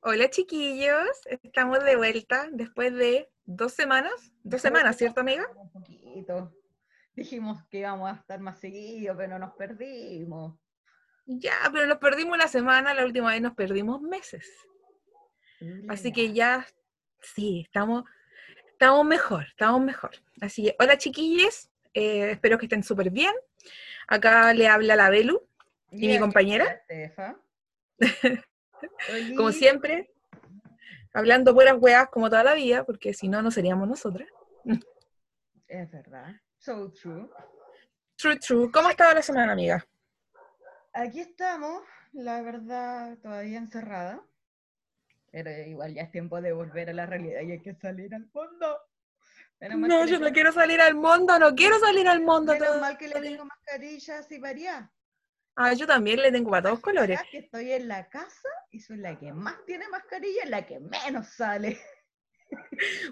Hola chiquillos, estamos de vuelta después de dos semanas. Dos semanas, ¿cierto amiga? Un poquito. Dijimos que íbamos a estar más seguidos, pero nos perdimos. Ya, pero nos perdimos una semana, la última vez nos perdimos meses. Así que ya, sí, estamos, estamos mejor, estamos mejor. Así que, hola chiquillos, eh, espero que estén súper bien. Acá le habla la Belu y mi compañera. Como siempre, hablando buenas weas como toda la vida, porque si no, no seríamos nosotras. Es verdad. So true. True, true. ¿Cómo ha estado la semana, amiga? Aquí estamos, la verdad, todavía encerrada. Pero igual ya es tiempo de volver a la realidad y hay que salir al fondo. Menos No, yo no quiero salir al mundo, no quiero salir al mundo. Menos mal que le tengo mascarillas y varias. Ah, yo también le tengo para todos colores. Que estoy en la casa y soy la que más tiene mascarilla y la que menos sale.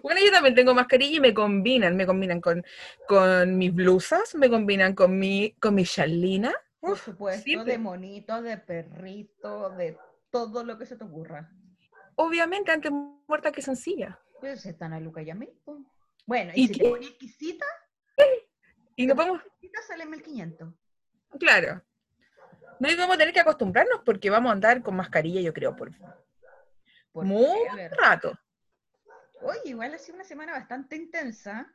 Bueno, yo también tengo mascarilla y me combinan, me combinan con, con mis blusas, me combinan con mi, con mi charlina. Por supuesto, siempre. de monito, de perrito, de todo lo que se te ocurra. Obviamente, antes muerta que sencilla. Pues están a Luca y a mí. Bueno, ¿Y y, si qué? te pones exquisita, Y no podemos, exquisita sale 1500. claro. No y vamos a tener que acostumbrarnos porque vamos a andar con mascarilla, yo creo, por Por muy rato. Oye, igual ha sido una semana bastante intensa,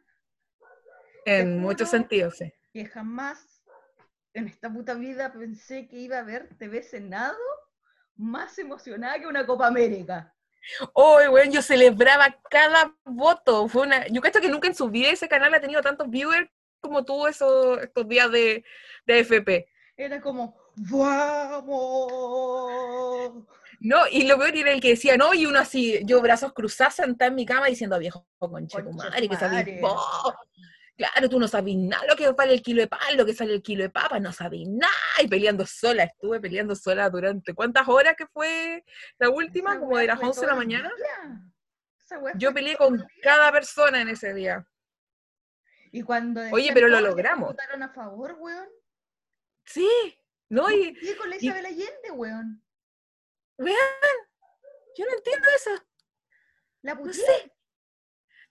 En muchos sentidos, sí. que jamás en esta puta vida pensé que iba a ver TV Senado más emocionada que una Copa América. Hoy, weón, yo celebraba cada voto. Fue una, yo creo que nunca en su vida ese canal ha tenido tantos viewers como tuvo esos, estos días de, de FP. Era como, ¡vamos! No, y lo peor era el que decía, no, y uno así, yo brazos cruzados, sentada en mi cama diciendo, viejo conche madre, que sabís madre". vos. Claro, tú no sabís nada lo que vale el kilo de pan, lo que sale el kilo de papa, no sabís nada. Y peleando sola, estuve peleando sola durante, ¿cuántas horas que fue la última? Esa Como de las fue 11 de la mañana. Yo peleé con cada persona en ese día. Y cuando Oye, pero lo logramos. votaron a favor, weón. Sí, ¿no? Y, Y con la Isabel Allende, weón. vean, yo no entiendo eso. La No puteé. sé.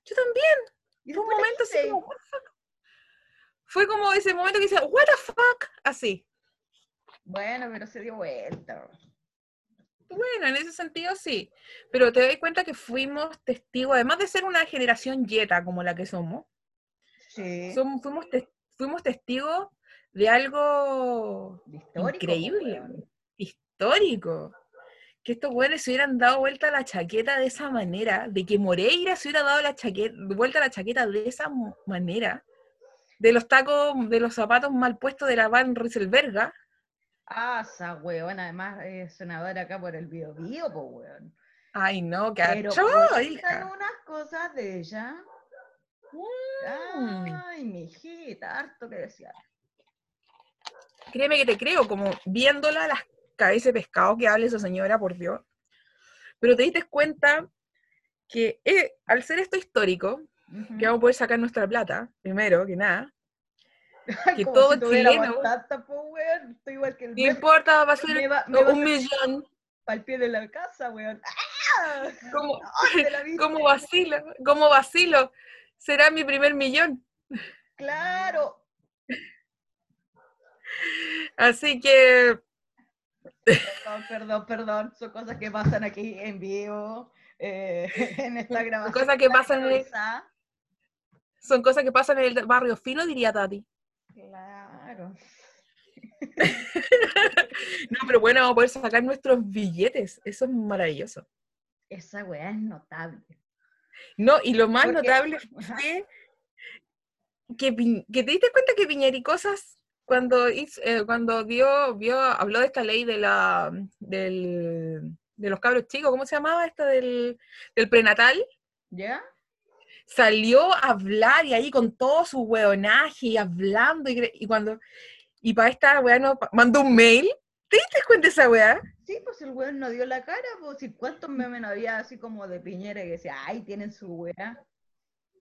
Yo también. Y Fue un momento así como, what the fuck. Fue como ese momento que dice, what the fuck, así. Bueno, pero se dio vuelta. Bueno, en ese sentido sí, pero te das cuenta que fuimos testigos, además de ser una generación yeta como la que somos, Sí. somos- fuimos, fuimos testigos de algo Histórico, increíble, weón. histórico. Que estos güeyes se hubieran dado vuelta a la chaqueta de esa manera, de que Moreira se hubiera dado la chaqueta, vuelta a la chaqueta de esa manera, de los tacos, de los zapatos mal puestos de la Van Rieselberga. Ah, esa weón, además es senadora acá por el Bio Bio, po, weón. Ay, no, Pero cachó, cuentan hija. unas cosas de ella. Mm. Ay, mi hijita, harto que decía. Créeme que te creo, como viéndola las cabezas de pescado que habla esa señora, por Dios. Pero te diste cuenta que eh, al ser esto histórico, que vamos a poder sacar nuestra plata, primero que nada, que como todo si chileno- tanta, po, weón. Estoy igual que el no viejo. importa, va a Me ser va, me va un millón, al pie de la casa, weón. ¡Ah! como, como vacilo, como vacilo, será mi primer millón. Claro. Así que, Perdón, perdón, perdón. Son cosas que pasan aquí en vivo. eh, en esta grabación. cosas que pasan en el- son cosas que pasan en el barrio fino, diría Tati. Claro. No, pero bueno, vamos a poder sacar nuestros billetes, eso es maravilloso. Esa weá es notable. No, y lo más notable Ajá. fue que, que te diste cuenta que Piñericosas, cuando, hizo- eh, cuando dio, vio, habló de esta ley de la del, de los cabros chicos, ¿cómo se llamaba esta del, del prenatal? ¿Ya? Salió a hablar y ahí con todo su hueonaje y hablando y, y cuando y para esta weá no, mandó un mail. ¿Te diste cuenta de esa weá? Sí, pues el weón no dio la cara, pues si cuántos memes no había así como de Piñera que decía, ay, tienen su weá.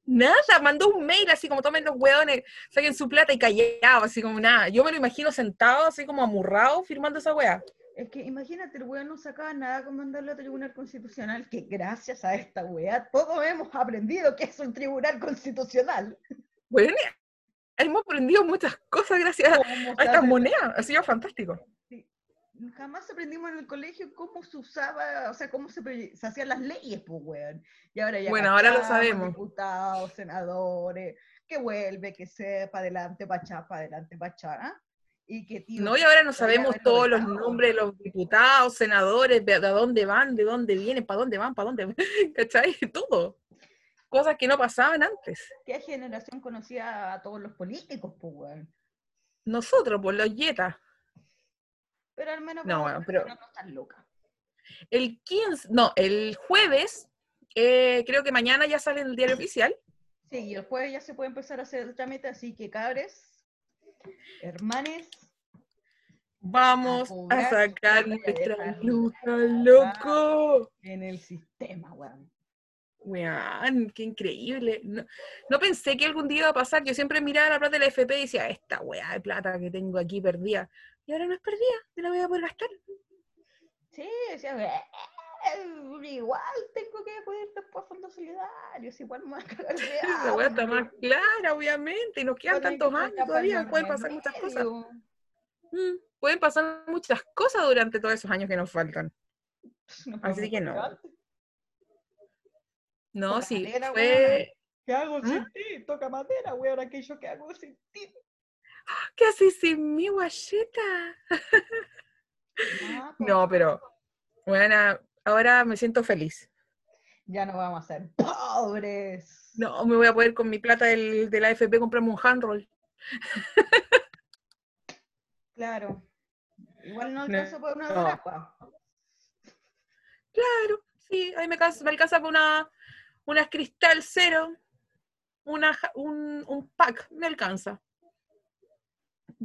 Nada, mandó un mail así como tomen los hueones, saquen su plata y callado, así como nada. Yo me lo imagino sentado, así como amurrado, firmando esa weá. Es que imagínate, el weón no sacaba nada con mandarlo a tribunal constitucional, que gracias a esta weá todos hemos aprendido que es un tribunal constitucional. Bueno, hemos aprendido muchas cosas gracias a, a estas monedas. Ha sido fantástico. Jamás aprendimos en el colegio cómo se usaba, o sea, cómo se, se hacían las leyes, pues, weón. Y ahora ya Bueno, ahora lo sabemos. Diputados, senadores, que vuelve, que sepa, adelante, pa' allá, pa' adelante, pa' allá. ¿ah? Y que tío, No, y ahora no sabemos todos los nombres de los diputados, senadores, de, de dónde van, de dónde vienen, para dónde van, para dónde van, ¿cachai? Todo. Cosas que no pasaban antes. ¿Qué generación conocía a todos los políticos, pues, weón? Nosotros, por los yetas. Pero al menos No, bueno, pero- no están locas. El 15, no, el jueves, eh, creo que mañana ya sale en el diario oficial. Sí, y el jueves ya se puede empezar a hacer el trámite, así que cabres, hermanes, Vamos a sacar nuestra lucha, loco. en el sistema, weón. Weón, qué increíble. No, no pensé que algún día iba a pasar. Yo siempre miraba la plata de la FP y decía, esta weá de plata que tengo aquí perdida. Y ahora no es perdida, yo la voy a poder gastar. Sí, decía, "Eh, eh, igual tengo que acudir después a fondos solidarios, igual a cagar de La weá está más clara, obviamente, y nos quedan tantos años todavía, pueden pasar muchas cosas. remedio". Mm, pueden pasar muchas cosas durante todos esos años que nos faltan. No Así que no. No, Toca sí, madera, fue... ¿Qué hago ¿Mm? sin ti? Toca madera, weón, aquello que hago sin ti. ¿Qué haces sin mi guacheta? No, pero, bueno, ahora me siento feliz. Ya no vamos a ser pobres. No, me voy a poder con mi plata del, de la AFP comprarme un handroll. Claro. Igual no No, alcanza por una no. Claro, sí, ahí me, alcanza- me alcanza para una, unas cristal cero, una, un, un pack, me alcanza.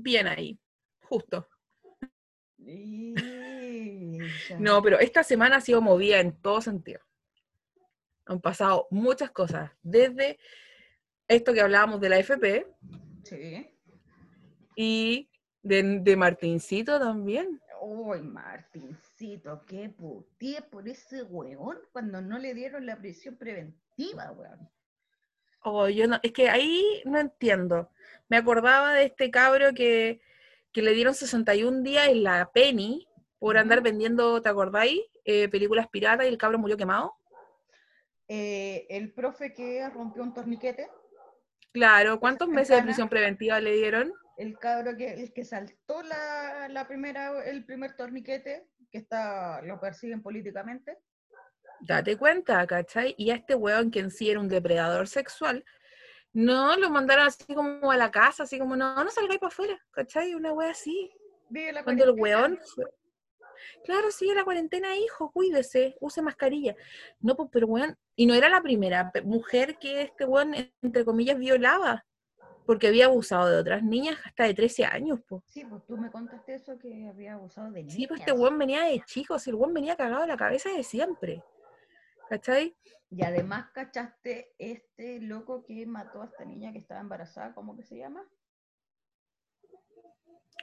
Bien ahí, justo. Y... No, pero esta semana ha sido movida en todo sentido. Han pasado muchas cosas, desde esto que hablábamos de la FP Sí. y de, de Martincito también. Uy, Martincito, qué putié por ese weón cuando no le dieron la prisión preventiva, weón. Oh, yo no, es que ahí no entiendo. Me acordaba de este cabro que, que le dieron 61 días en la Penny por andar vendiendo, ¿te acordáis? Eh, películas piratas y el cabro murió quemado. Eh, el profe que rompió un torniquete, Claro, ¿cuántos meses de prisión preventiva le dieron? el cabro que, el que saltó la, la primera, el primer torniquete, que está, lo persiguen políticamente. Date cuenta, ¿cachai? Y a este weón que en sí era un depredador sexual, no lo mandaron así como a la casa, así como, no, no salgáis para afuera, ¿cachai? Una wea así. Vive la Cuando el weón fue- Claro, sigue la cuarentena, hijo, cuídese, use mascarilla. No, pues, pero weón, y no era la primera mujer que este weón, entre comillas, violaba, porque había abusado de otras niñas hasta de 13 años, pues. Sí, pues tú me contaste eso que había abusado de niñas. Sí, pues este weón venía de chicos, el weón venía cagado de la cabeza de siempre. ¿Cachai? Y además, ¿cachaste este loco que mató a esta niña que estaba embarazada? ¿Cómo que se llama?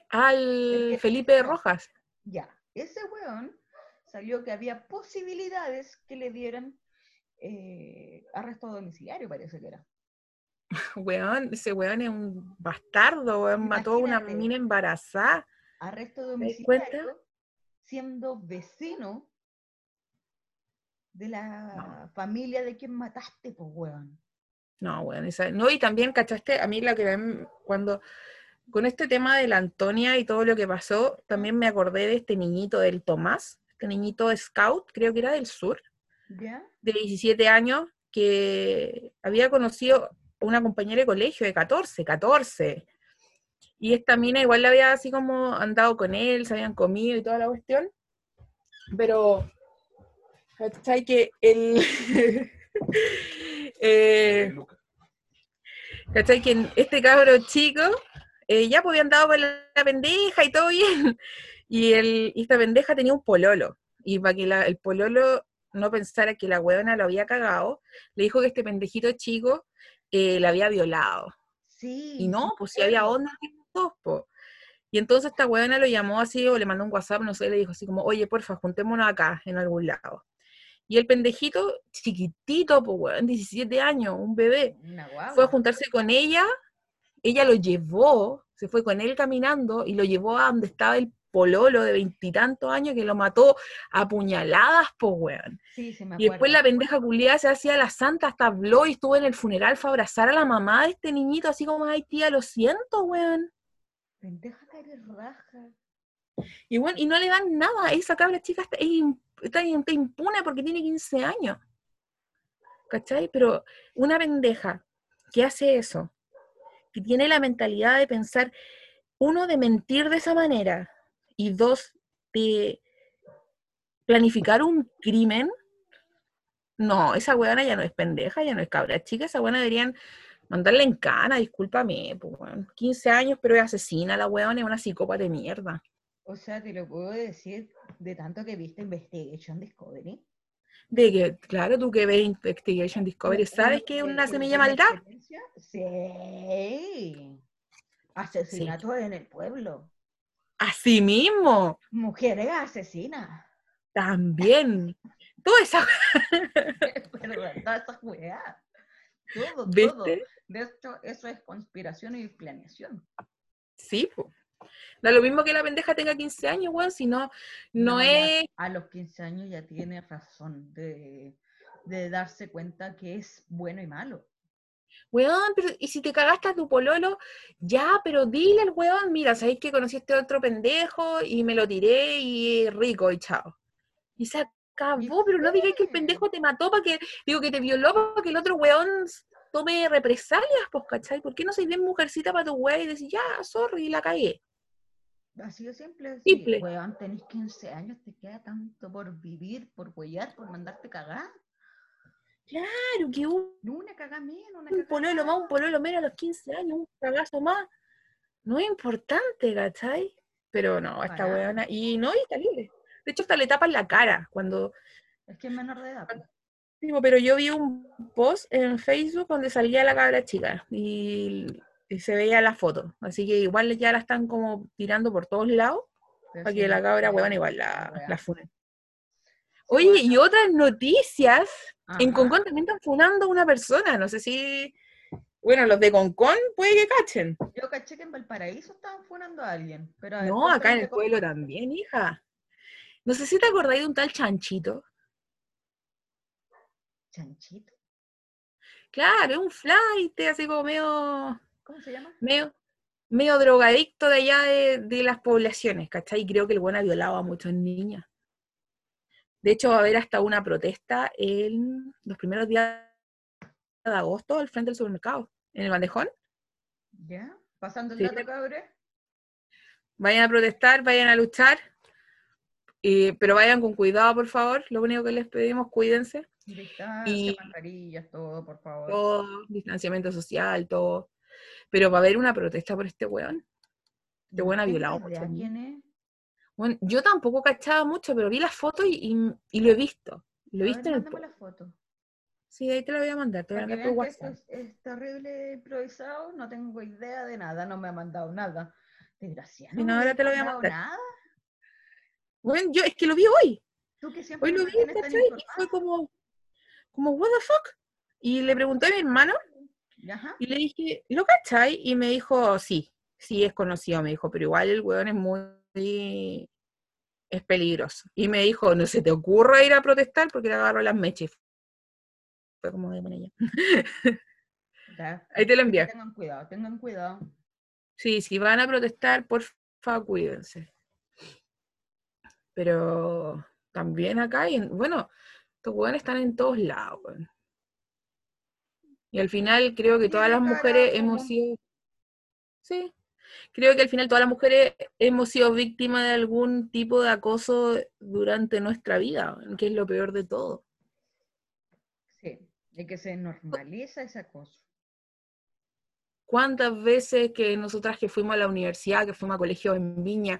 Al que- Felipe. Rojas. Ya, ese weón salió que había posibilidades que le dieran eh, arresto domiciliario, parece que era. Weón, ese weón es un bastardo, weón, mató a una mina embarazada. Arresto domiciliario siendo vecino de la familia de quien mataste, pues weón. No, weón, esa- no, y también, ¿cachaste? A mí la que cuando, con este tema de la Antonia y todo lo que pasó, también me acordé de este niñito del Tomás, este niñito scout, creo que era del sur, ¿Ya? de 17 años, que había conocido a una compañera de colegio de 14, 14. Y esta mina igual la había así como andado con él, se habían comido y toda la cuestión. Pero, ¿cachai? Que el... eh, ¿Cachai? Que en- este cabro chico eh, ya pues habían dado con la, pendeja y todo bien. Y, el, y esta pendeja tenía un pololo. Y para que la- el pololo no pensara que la huevona lo había cagado, le dijo que este pendejito chico eh, la había violado. Sí. Y no, pues si había onda dos, po. Y entonces esta weona lo llamó así o le mandó un WhatsApp, no sé, le dijo así como, oye, porfa, juntémonos acá, en algún lado. Y el pendejito, chiquitito, pues weón, 17 años, un bebé, Una fue a juntarse con ella, ella lo llevó, se fue con él caminando y lo llevó a donde estaba el pololo de veintitantos años que lo mató a puñaladas, po weón. Sí, sí me Y después la pendeja culiada se hacía la santa, hasta habló y estuvo en el funeral, fue a abrazar a la mamá de este niñito, así como, ay tía, lo siento, weón. Pendeja que raja. Y bueno, y no le dan nada, esa cabra chica es está está impune porque tiene 15 años. ¿Cachai? Pero una pendeja que hace eso, que tiene la mentalidad de pensar, uno, de mentir de esa manera, y dos, de planificar un crimen, no, esa weona ya no es pendeja, ya no es cabra chica, esa weona deberían mandarle en cana, discúlpame, pues, weón. 15 años, pero es asesina la weona, es una psicópata de mierda. O sea, te lo puedo decir de tanto que viste Investigation Discovery. De que, claro, tú que ves Investigation Discovery, ¿sabes que es una semilla maldad? Sí. Asesinatos en el pueblo. Así mismo, Mujeres asesinas. también. Toda esa, Pero verdad, esas weas. Todo, todo. De hecho, eso es conspiración y planeación. Sí, po. Da lo mismo que la pendeja tenga 15 años, weón, si no, no, es, a los 15 años ya tiene razón de, de darse cuenta que es bueno y malo. weón, pero y si te cagaste a tu pololo, ya, pero dile al weón, mira, sabéis que conocí a este otro pendejo y me lo tiré y rico y chao. Y se acabó, pero no digáis que el pendejo te mató para que, digo, que te violó para que el otro weón tome represalias, pues, ¿cachai? ¿Por qué no sois bien mujercita para tu weón y decir, ya, sorry, la cagué? Así de simple. Simple. Weón, tenés 15 años, te queda tanto por vivir, por huellar, por mandarte cagar. Claro, que un, una cagada menos, una un pololo más, un pololo menos a los 15 años, un cagazo más. No es importante, ¿cachai? Pero no, esta weona. Y no, y está libre. De hecho, hasta le tapan la cara cuando. Es que es menor de edad. pues. Pero yo vi un post en Facebook donde salía la cabra chica y, y se veía la foto. Así que igual ya la están como tirando por todos lados para sí, que la cabra, weón, igual la, wea. la funen. Oye, y otras noticias. En ajá. Concón también están funando a una persona. No sé si. Bueno, los de Concón puede que cachen. Yo caché que en Valparaíso estaban funando a alguien. Pero a No, acá en el pueblo también, hija. No sé si te acordáis de un tal Chanchito. Chanchito. Claro, es un flight, así como medio, ¿Cómo se llama? medio, medio drogadicto de allá de, de las poblaciones, ¿cachai? Y creo que el buen ha violado a muchas niñas. De hecho, va a haber hasta una protesta en los primeros días de agosto al frente del supermercado, en el bandejón. ¿Ya? Pasando el Sí. dato, cabrón. Vayan a protestar, vayan a luchar, eh, pero vayan con cuidado, por favor. Lo único que les pedimos, cuídense. Distancia, Y- mascarillas, todo, por favor. todo, distanciamiento social, todo. Pero va a haber una protesta por este weón. Este No weón ha violado mucho. quién es. Bueno, yo tampoco cachaba mucho, pero vi las fotos y, y- y lo he visto. Lo he visto ver, en el la foto. Sí, ahí te la voy a mandar, te voy a mandar por WhatsApp. es, es terrible improvisado, no tengo idea de nada, no me ha mandado nada. Desgraciado. Sí, no, ahora te lo voy a mandar. Nada. Bueno, yo es que lo vi hoy. Tú que siempre Hoy lo vi, ¿cachai? Y fue como, como, what the fuck? Y le pregunté a mi hermano Ajá. y le dije, ¿lo cachai? Y me dijo, sí, sí es conocido, me dijo, pero igual el weón es muy, es peligroso. Y me dijo, no se te ocurra ir a protestar porque le agarro las mechas. Fue como de ella. Ahí te lo envié. Tengan cuidado, tengan cuidado. Sí, si van a protestar, por favor, cuídense. Pero también acá, y en- bueno, estos weones están en todos lados, weón. Y al final creo que todas las mujeres hemos sido. Sí. Creo que al final todas las mujeres hemos sido víctimas de algún tipo de acoso durante nuestra vida, que es lo peor de todo. Sí, y que se normaliza ese acoso. ¿Cuántas veces que nosotras que fuimos a la universidad, que fuimos a colegio en Viña,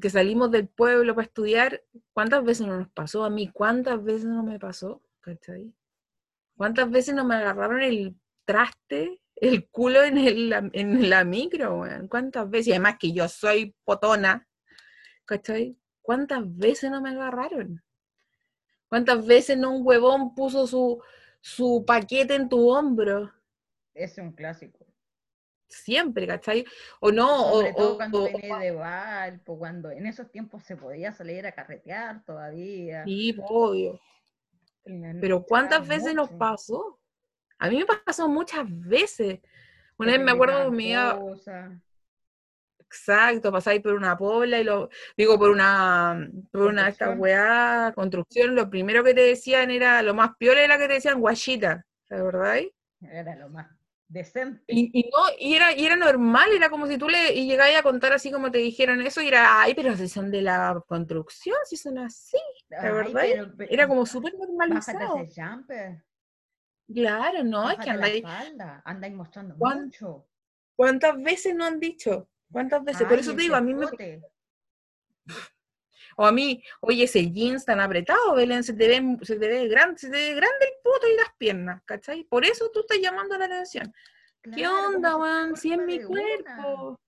que salimos del pueblo para estudiar, cuántas veces no nos pasó a mí? ¿Cuántas veces no me pasó? ¿Cachai? ¿Cuántas veces no me agarraron el traste el culo en, el, en la micro, weón. ¿Cuántas veces? Y además que yo soy potona, ¿cachai? ¿Cuántas veces no me agarraron? ¿Cuántas veces no un huevón puso su, su paquete en tu hombro? Es un clásico. Siempre, ¿cachai? O no, Sobre o, todo o- cuando o- de Valpo, cuando en esos tiempos se podía salir a carretear todavía. Sí, obvio. Pero ¿cuántas veces nos pasó? A mí me pasó muchas veces. Una vez me acuerdo que me iba, exacto, pasáis por una pobla y lo, digo, por una, por una Construcción. weá, construcción, lo primero que te decían era, lo más piola era que te decían guachita, ¿te acordáis? Era lo más decente. Y, y no, y era, y era normal, era como si tú le y llegáis a contar así como te dijeron eso, y era, ay, pero si son de la construcción, si son así. Ay, verdad? pero- pero- Era como súper normalizado. ese jumper. Claro, no, es que la andáis. Andáis mostrando ¿Cuán- mucho. ¿Cuántas veces no han dicho? ¿Cuántas veces? Por eso te digo, a mí me. O a mí, oye, ese jeans tan apretado, Belén, se te ve, se te ve grande, se te ve grande el poto y las piernas, ¿cachai? Por eso tú estás llamando la atención. ¿Qué Claro, onda, weón? Si es mi una. cuerpo.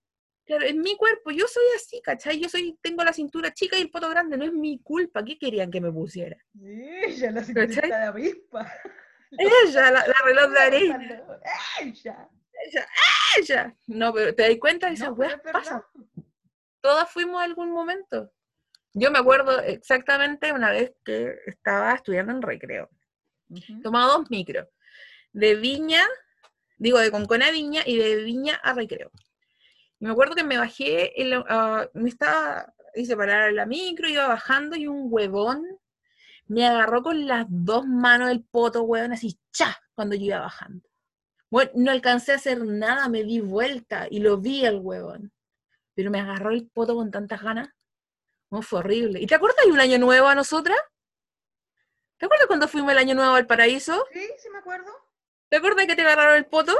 Claro, es mi cuerpo, yo soy así, ¿cachai? Yo soy, tengo la cintura chica y el poto grande, no es mi culpa. ¿Qué querían que me pusiera? Ya la cinturita de avispa. Ella, la, la reloj de arena, Ella. ella, ella. No, pero te das cuenta, esas No, weas pasan. Todas fuimos a algún momento. Yo me acuerdo exactamente una vez que estaba estudiando en recreo. Tomaba dos micros, de Viña, digo, de Concón a Viña y de Viña a Recreo. Y me acuerdo que me bajé, el, ah, me estaba, hice parar la micro, iba bajando y un huevón me agarró con las dos manos el poto, huevón, así, cha, cuando yo iba bajando. Bueno, no alcancé a hacer nada, me di vuelta y lo vi el huevón. Pero me agarró el poto con tantas ganas. No, fue horrible. ¿Y te acuerdas de un año nuevo a nosotras? ¿Te acuerdas cuando fuimos el año nuevo al paraíso? Sí, sí me acuerdo. ¿Te acuerdas que te agarraron el poto?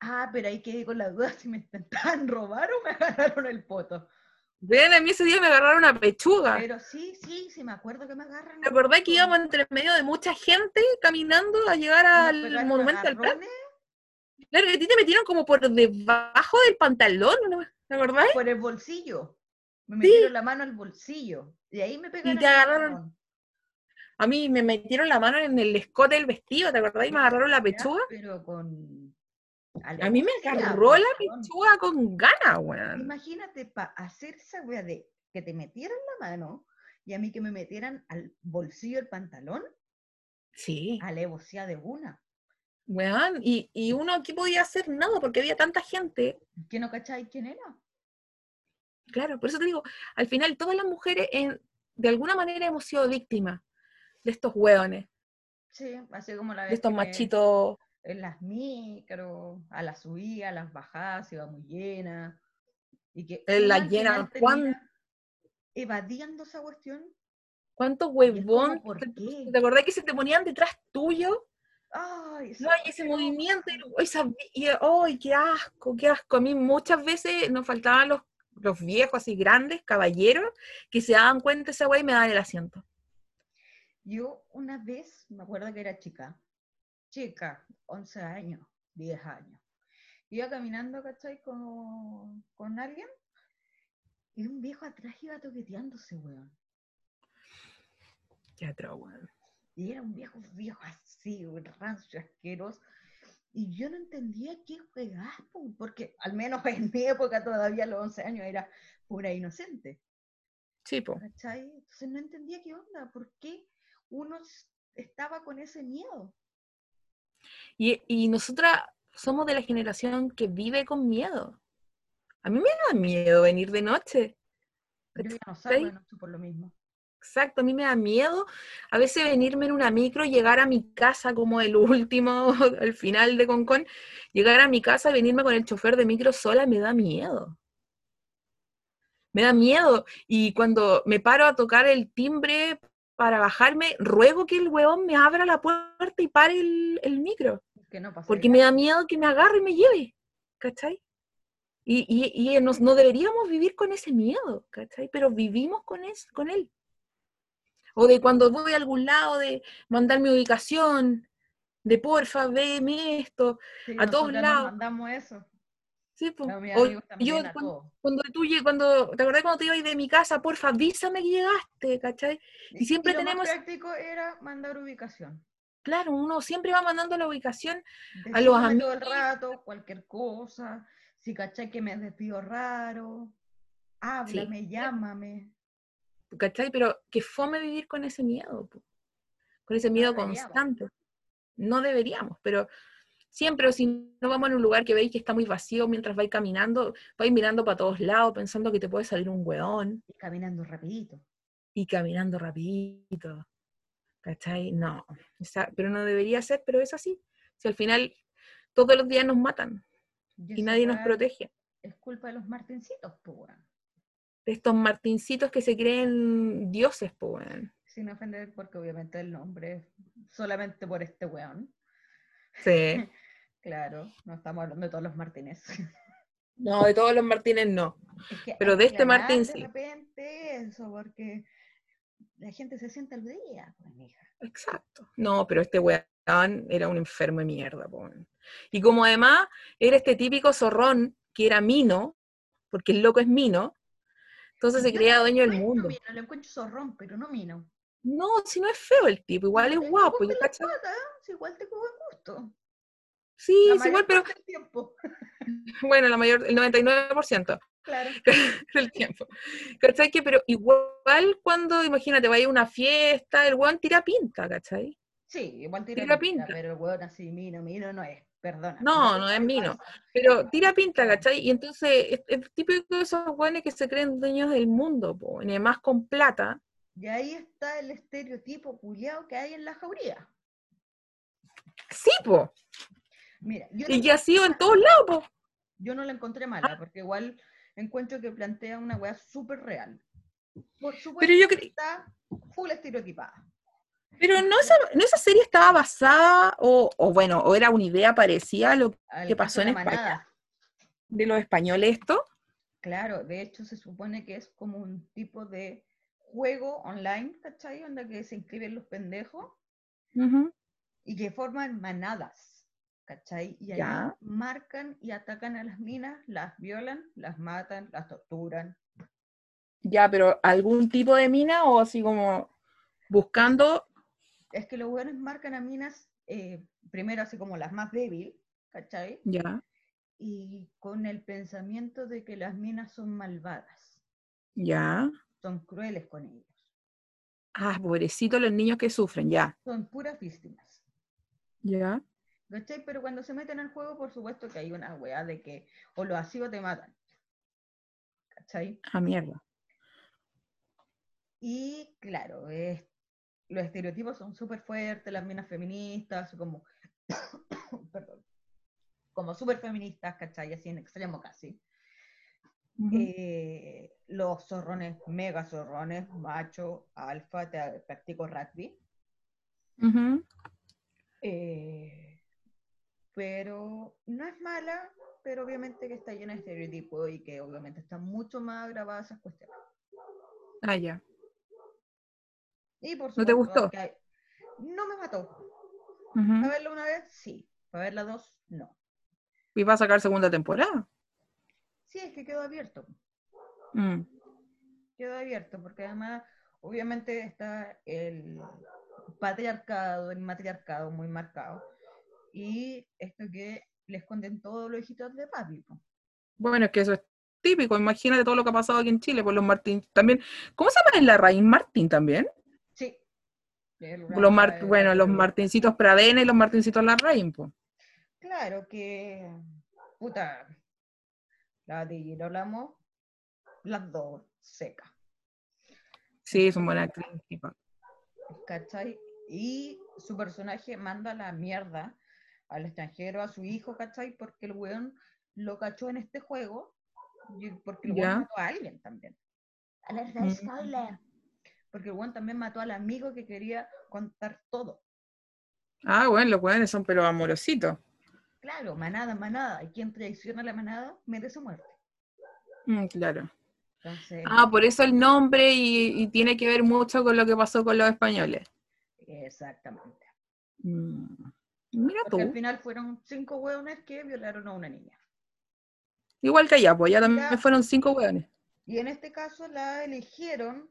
Ah, pero ahí quedé con la duda si me intentaban robar o me agarraron el poto. Ven, a mí ese día me agarraron una pechuga. Pero sí, sí, sí me acuerdo que me agarran. ¿Te acordás que íbamos entre medio de mucha gente caminando a llegar al monumento al Prat? Claro, a ti te metieron como por debajo del pantalón, ¿no? ¿Te acordás? Por el bolsillo. Me Sí. metieron la mano al bolsillo. Y ahí me pegaron. te agarraron. agarrón. A mí me metieron la mano en el escote del vestido, ¿te acordás? Y me agarraron la pechuga. Pero con. A mí me agarró la pechuga con ganas, weón. Imagínate para hacer esa wea de que te metieran la mano y a mí que me metieran al bolsillo el pantalón, Sí, alevosía de una. weón. Y, y uno aquí podía hacer nada porque había tanta gente. ¿Que no cacháis quién era? Claro, por eso te digo, al final todas las mujeres en- de alguna manera hemos sido víctimas de estos hueones, Sí, así como la vez de estos machitos. en las micros, a las subidas, a las bajadas, iba muy llena. Y que En la uno al llena, final ¿cuán- termina evadiendo esa cuestión. ¿Cuántos como, huevón? ¿por ¿Te, qué? te acordás que se te ponían detrás tuyo? Ay, No, y ese movimiento, y, esa y- ¡ay, qué asco, qué asco! A mí muchas veces nos faltaban los, los viejos así grandes, caballeros, que se daban cuenta de esa weá y me daban el asiento. Yo una vez, me acuerdo que era chica, chica, 11 años, 10 años. Iba caminando, ¿cachai? Con, con alguien y un viejo atrás iba toqueteándose, weón. Qué atroz, weón. Y era un viejo, viejo así, un rancio, asqueroso. Y yo no entendía qué juegas, po, porque al menos en mi época todavía a los 11 años era pura inocente, Sí, po. ¿cachai? Entonces no entendía qué onda, por qué uno estaba con ese miedo. Y, y nosotras somos de la generación que vive con miedo. A mí me da miedo venir de noche. Yo ya no salgo de noche por lo mismo. Exacto, a mí me da miedo a veces venirme en una micro, llegar a mi casa como el último, al final de Concón, llegar a mi casa y venirme con el chofer de micro sola, me da miedo. Me da miedo. Y cuando me paro a tocar el timbre para bajarme, ruego que el huevón me abra la puerta y pare el, el micro. Que no pasa Porque me da miedo que me agarre y me lleve. ¿Cachai? Y, y, y nos, no deberíamos vivir con ese miedo, ¿cachai? Pero vivimos con, es, con él. O de cuando voy a algún lado, de mandar mi ubicación, de porfa, veme esto, Sí, a todos lados. mandamos eso. Sí. A amigos también, yo a cuando, cuando tú cuando, ¿te acordás cuando te ibas de mi casa? Porfa, avísame que llegaste, ¿cachai? Y siempre lo más tenemos- práctico era mandar ubicación. Claro, uno siempre va mandando la ubicación Decirme los todo el amigos. rato, cualquier cosa. Si cachai que me despido raro, háblame, llámame. ¿Cachai? Pero que fome vivir con ese miedo, po. con ese miedo constante. No deberíamos, pero siempre, o si no vamos en un lugar que veis que está muy vacío mientras vais caminando, vais mirando para todos lados pensando que te puede salir un weón Y caminando rapidito. y caminando rapidito. ¿Cachai? No. esa- pero no debería ser, pero es así. Si al final todos los días nos matan y nadie nos protege. Es culpa de los martincitos, pues. De estos martincitos que se creen dioses, pues, weón. Sin ofender, porque obviamente el nombre es solamente por este weón. Sí. Claro, no estamos hablando de todos los Martínez. No, de todos los Martínez no. Es que Pero de este Martín de sí. repente eso, porque la gente se siente aludida, pues, mija. Exacto. No, pero este weón era un enfermo de mierda, weón. Y como además era este típico zorrón que era mino, porque el loco es mino, entonces se no dueño del mundo. Lo encuentro zorrón, pero no mino. No, si no es feo el tipo, igual es guapo, yo cacho- igual te buen gusto. Sí, es igual, pero bueno, la mayor, el 99% Claro. del tiempo. ¿Cachai? Que, pero igual cuando, imagínate, vaya a una fiesta, el weón tira pinta, ¿cachai? Sí, igual tira, Tira pinta, pinta. pero el weón así, mino, mino no es, perdona. No, no es mino. Pero tira pinta, ¿cachai? Y entonces es, es típico de esos weones que se creen dueños del mundo, po, y además con plata. Y ahí está el estereotipo culiao que hay en la jauría. Sí, po. Mira, yo Y no, que ha sido en todos lados, po. yo no la encontré mala, porque igual encuentro que plantea una weá súper real. Por supuesto Pero yo que está full estereotipada. Pero no esa, no esa serie estaba basada, o, o bueno, o era una idea parecida a lo Al ¿Qué caso pasó en España? manada. de los españoles esto. Claro, de hecho se supone que es como un tipo de juego online, ¿cachai? Donde que se inscriben los pendejos y que forman manadas, ¿cachai? Y ahí Ya. marcan y atacan a las minas, las violan, las matan, las torturan. Ya, pero algún tipo de mina o así como buscando. Es que los buenos marcan a minas, eh, primero así como las más débiles, ¿cachai? Ya, Y con el pensamiento de que las minas son malvadas, ya. son crueles con ellos, Ah, pobrecitos los niños que sufren, ya. son puras víctimas. Ya. ¿Cachai? Pero cuando se meten al juego, por supuesto que hay una weá de que o lo así o te matan. ¿Cachai? Ah, mierda. Y claro, es- los estereotipos son súper fuertes, las minas feministas, como, perdón, como súper feministas, ¿cachai? Así en extremo casi. Ujú. Eh, los zorrones, mega zorrones, macho, alfa, te, practico rugby. Ujú. Eh, pero no es mala, pero obviamente que está llena de estereotipos y que obviamente están mucho más grabadas esas cuestiones. Ah, ya. Y por ¿No te supuesto gustó? hay- No me mató. Ujú. ¿Para verla una vez? Sí. ¿Para verla dos? No. ¿Y va a sacar segunda temporada? Sí, es que quedó abierto. Mm. Quedó abierto, porque además, obviamente, está el patriarcado, el matriarcado muy marcado. Y esto que le esconden todos los hijitos de papi. Bueno, es que eso es típico. Imagínate todo lo que ha pasado aquí en Chile por los Martín también. ¿Cómo se llama en la raíz Martín también? Los Mar- bueno, los Martincitos Pradena y los Martincitos Larraín, pues. Claro que, puta, la de Giro hablamos, las dos secas, Sí, son buenas actrices. tipo. ¿cachai? Y su personaje manda la mierda al extranjero, a su hijo, ¿cachai? Porque el weón lo cachó en este juego, y porque el weón mató a alguien también. Alerta Mm. spoiler. Porque el weón también mató al amigo que quería contar todo. Ah, bueno, los weones son pero amorositos. Claro, manada, manada. Y quien traiciona a la manada merece muerte. Mm, claro. Entonces, Ah, por eso el nombre y, y tiene que ver mucho con lo que pasó con los españoles. exactamente. Mm. Mira tú. Porque al final fueron cinco hueones que violaron a una niña. Igual que allá, pues ya también Ya. fueron cinco hueones. Y en este caso la eligieron,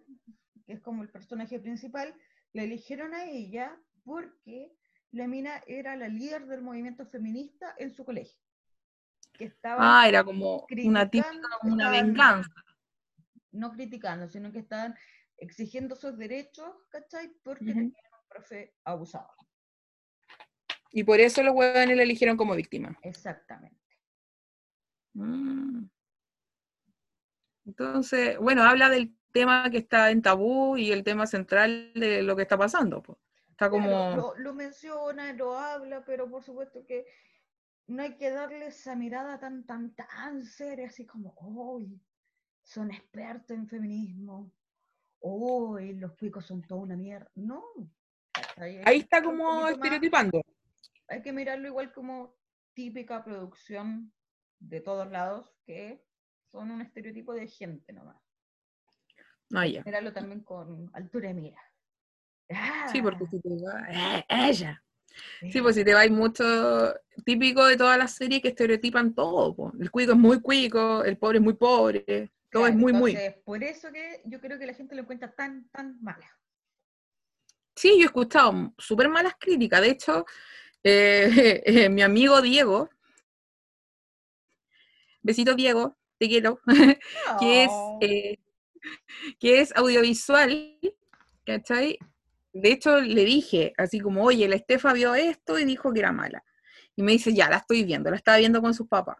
que es como el personaje principal, la eligieron a ella porque la mina era la líder del movimiento feminista en su colegio. Que estaba Ah, era como una típica, como una venganza. no criticando, sino que estaban exigiendo sus derechos, ¿cachai? Porque Ujú. tenían un profe abusador. Y por eso los hueones la eligieron como víctima. Exactamente. Mm. Entonces, bueno, habla del tema que está en tabú y el tema central de lo que está pasando. pues. Está Claro, como... lo, lo menciona, lo habla, pero por supuesto que no hay que darle esa mirada tan, tan, tan seria, así como, uy, son expertos en feminismo, uy, los cuicos son toda una mierda. No. Ahí está como más- estereotipando. hay que mirarlo igual como típica producción de todos lados, que son un estereotipo de gente nomás. Ah, ya. Mirarlo también con altura de mira. Sí, porque Ah, si te va... ¡Eh, ella! Sí, pues si te va, hay mucho típico de todas las series que estereotipan todo. po. El cuico es muy cuico, el pobre es muy pobre, todo es claro, muy, muy. entonces, Por eso que yo creo que la gente lo encuentra tan, tan mala. Sí, yo he escuchado súper malas críticas. De hecho, eh, eh, mi amigo Diego, besito Diego, te quiero, que es, No. eh, que es audiovisual, ¿cachai? De hecho, le dije, así como, oye, la Estefa vio esto y dijo que era mala. Y me dice, ya, la estoy viendo, la estaba viendo con sus papás.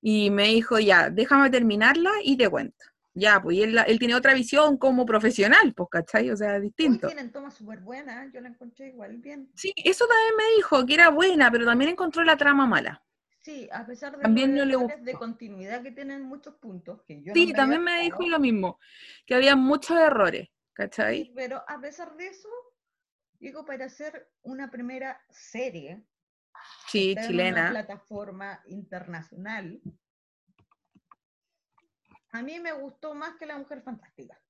Y me dijo, ya, déjame terminarla y te cuento. Ya, pues y él, tiene otra visión como profesional, pues, ¿cachai? O sea, distinto. tienen tomas súper buenas, yo la encontré igual bien. Sí, eso también me dijo, que era buena, pero también encontró la trama mala. Sí, a pesar de También no le errores de gustó. continuidad que tienen muchos puntos, que yo no Sí, me también me dijo lo mismo, que había muchos errores, sí, ¿cachai? pero a pesar de eso, digo, para hacer una primera serie Sí, en una chilena. plataforma internacional, a mí me gustó más que La Mujer Fantástica.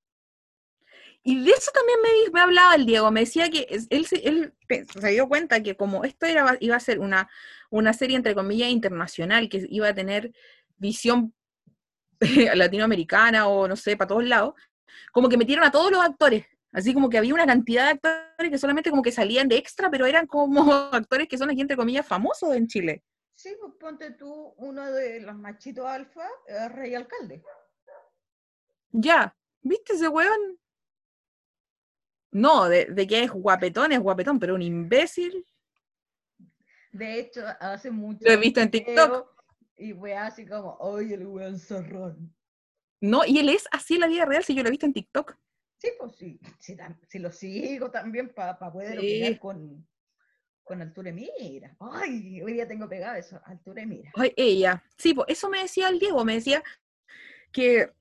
Y de eso también me, hablaba el Diego, me decía que él, se- él se dio cuenta que como esto era, iba a ser una, una serie, entre comillas, internacional, que iba a tener visión latinoamericana o no sé, para todos lados, como que metieron a todos los actores. Así como que había una cantidad de actores que solamente como que salían de extra, pero eran como actores que son aquí, entre comillas, famosos en Chile. Sí, pues ponte tú uno de los machitos alfa, eh, Rey Alcalde. Ya, ¿viste ese weón? No, de, de que es guapetón, es guapetón, pero un imbécil. De hecho, hace mucho. Lo he visto en TikTok. Y fue así como, oye, el weón zorrón. No, y él es así en la vida real, si yo lo he visto en TikTok. Sí, pues sí, sí lo sigo también para poder Sí. opinar con, con altura de mira. Ay, hoy día tengo pegado eso, altura de mira. Ay, ella. Sí, pues eso me decía el Diego, me decía que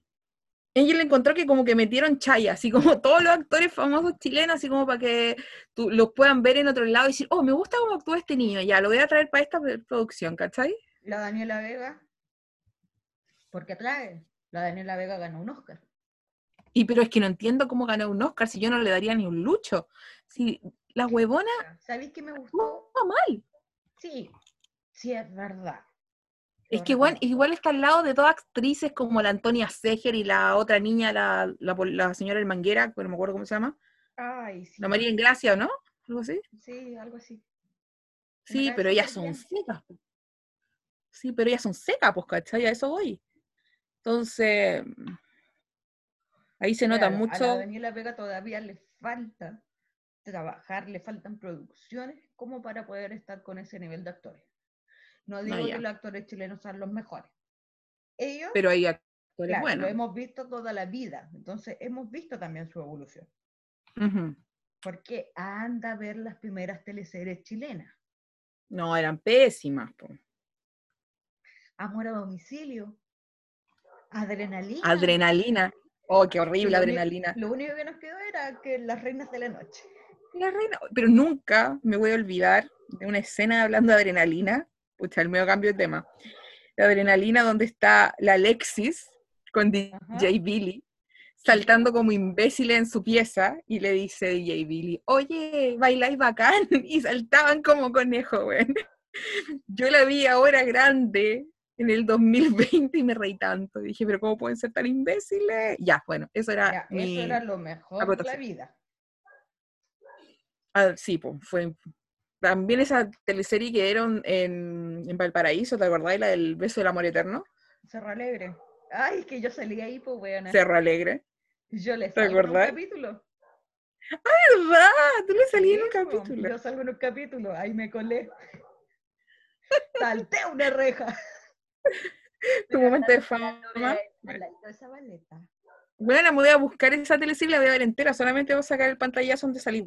ella le encontró que como que metieron chaya, así como todos los actores famosos chilenos, así como para que tú, los puedan ver en otro lado y decir, oh, me gusta cómo actúa este niño, ya, lo voy a traer para esta pro- producción, ¿cachai? La Daniela Vega, ¿por qué trae? La Daniela Vega ganó un Oscar. Y pero es que no entiendo cómo ganó un Oscar si yo no le daría ni un lucho. Si la huevona ¿Sabéis qué me gustó? está mal. Sí, sí es verdad. Es que igual, igual está al lado de todas actrices como la Antonia Seger y la otra niña, la, la, pol- la señora El Manguera, que no me acuerdo cómo se llama. Ay, sí. La María Ingracia, ¿no? Algo así. Sí, algo así. Sí, pero ellas son secas. Sí, pero ellas son secas, pues, ¿cachai? A eso voy. Entonces, ahí se nota Claro, A la mucho. Daniela Vega todavía le falta trabajar, le faltan producciones como para poder estar con ese nivel de actores. No digo ya. que los actores chilenos sean los mejores. Ellos, Pero hay actores claro, lo buenos. hemos visto toda la vida, entonces hemos visto también su evolución. Porque anda a ver las primeras teleseries chilenas. No, eran pésimas. po. Amor a domicilio. Adrenalina. Adrenalina. Oh, qué horrible, lo adrenalina. Lo único que nos quedó era que las reinas de la noche. La reina, pero nunca me voy a olvidar de una escena hablando de adrenalina. Pucha, el medio cambio de tema. La adrenalina donde está la Alexis con DJ Ajá. Billy saltando como imbécil en su pieza y le dice DJ Billy, oye, bailáis bacán, y saltaban como conejo, güey. Yo la vi ahora grande, en el 2020, y me reí tanto. Dije, pero ¿cómo pueden ser tan imbéciles? Ya, bueno, eso era Ya, mi... Eso era lo mejor de la vida. Ah, sí, pues, fue... También esa teleserie que dieron en, en Valparaíso, ¿te acordás? La del beso del amor eterno, Cerro Alegre. Ay, que yo salí ahí, pues, weón. Cerro Alegre. Yo le ¿Te salgo en un capítulo. ¿Verdad? Tú le salí en un Sí, po, capítulo. Yo salgo en un capítulo, ahí me colé. Salté una reja. Tu momento de fama. Bueno, me voy a buscar esa teleserie y la voy a ver entera. Solamente voy a sacar el pantallazo donde salí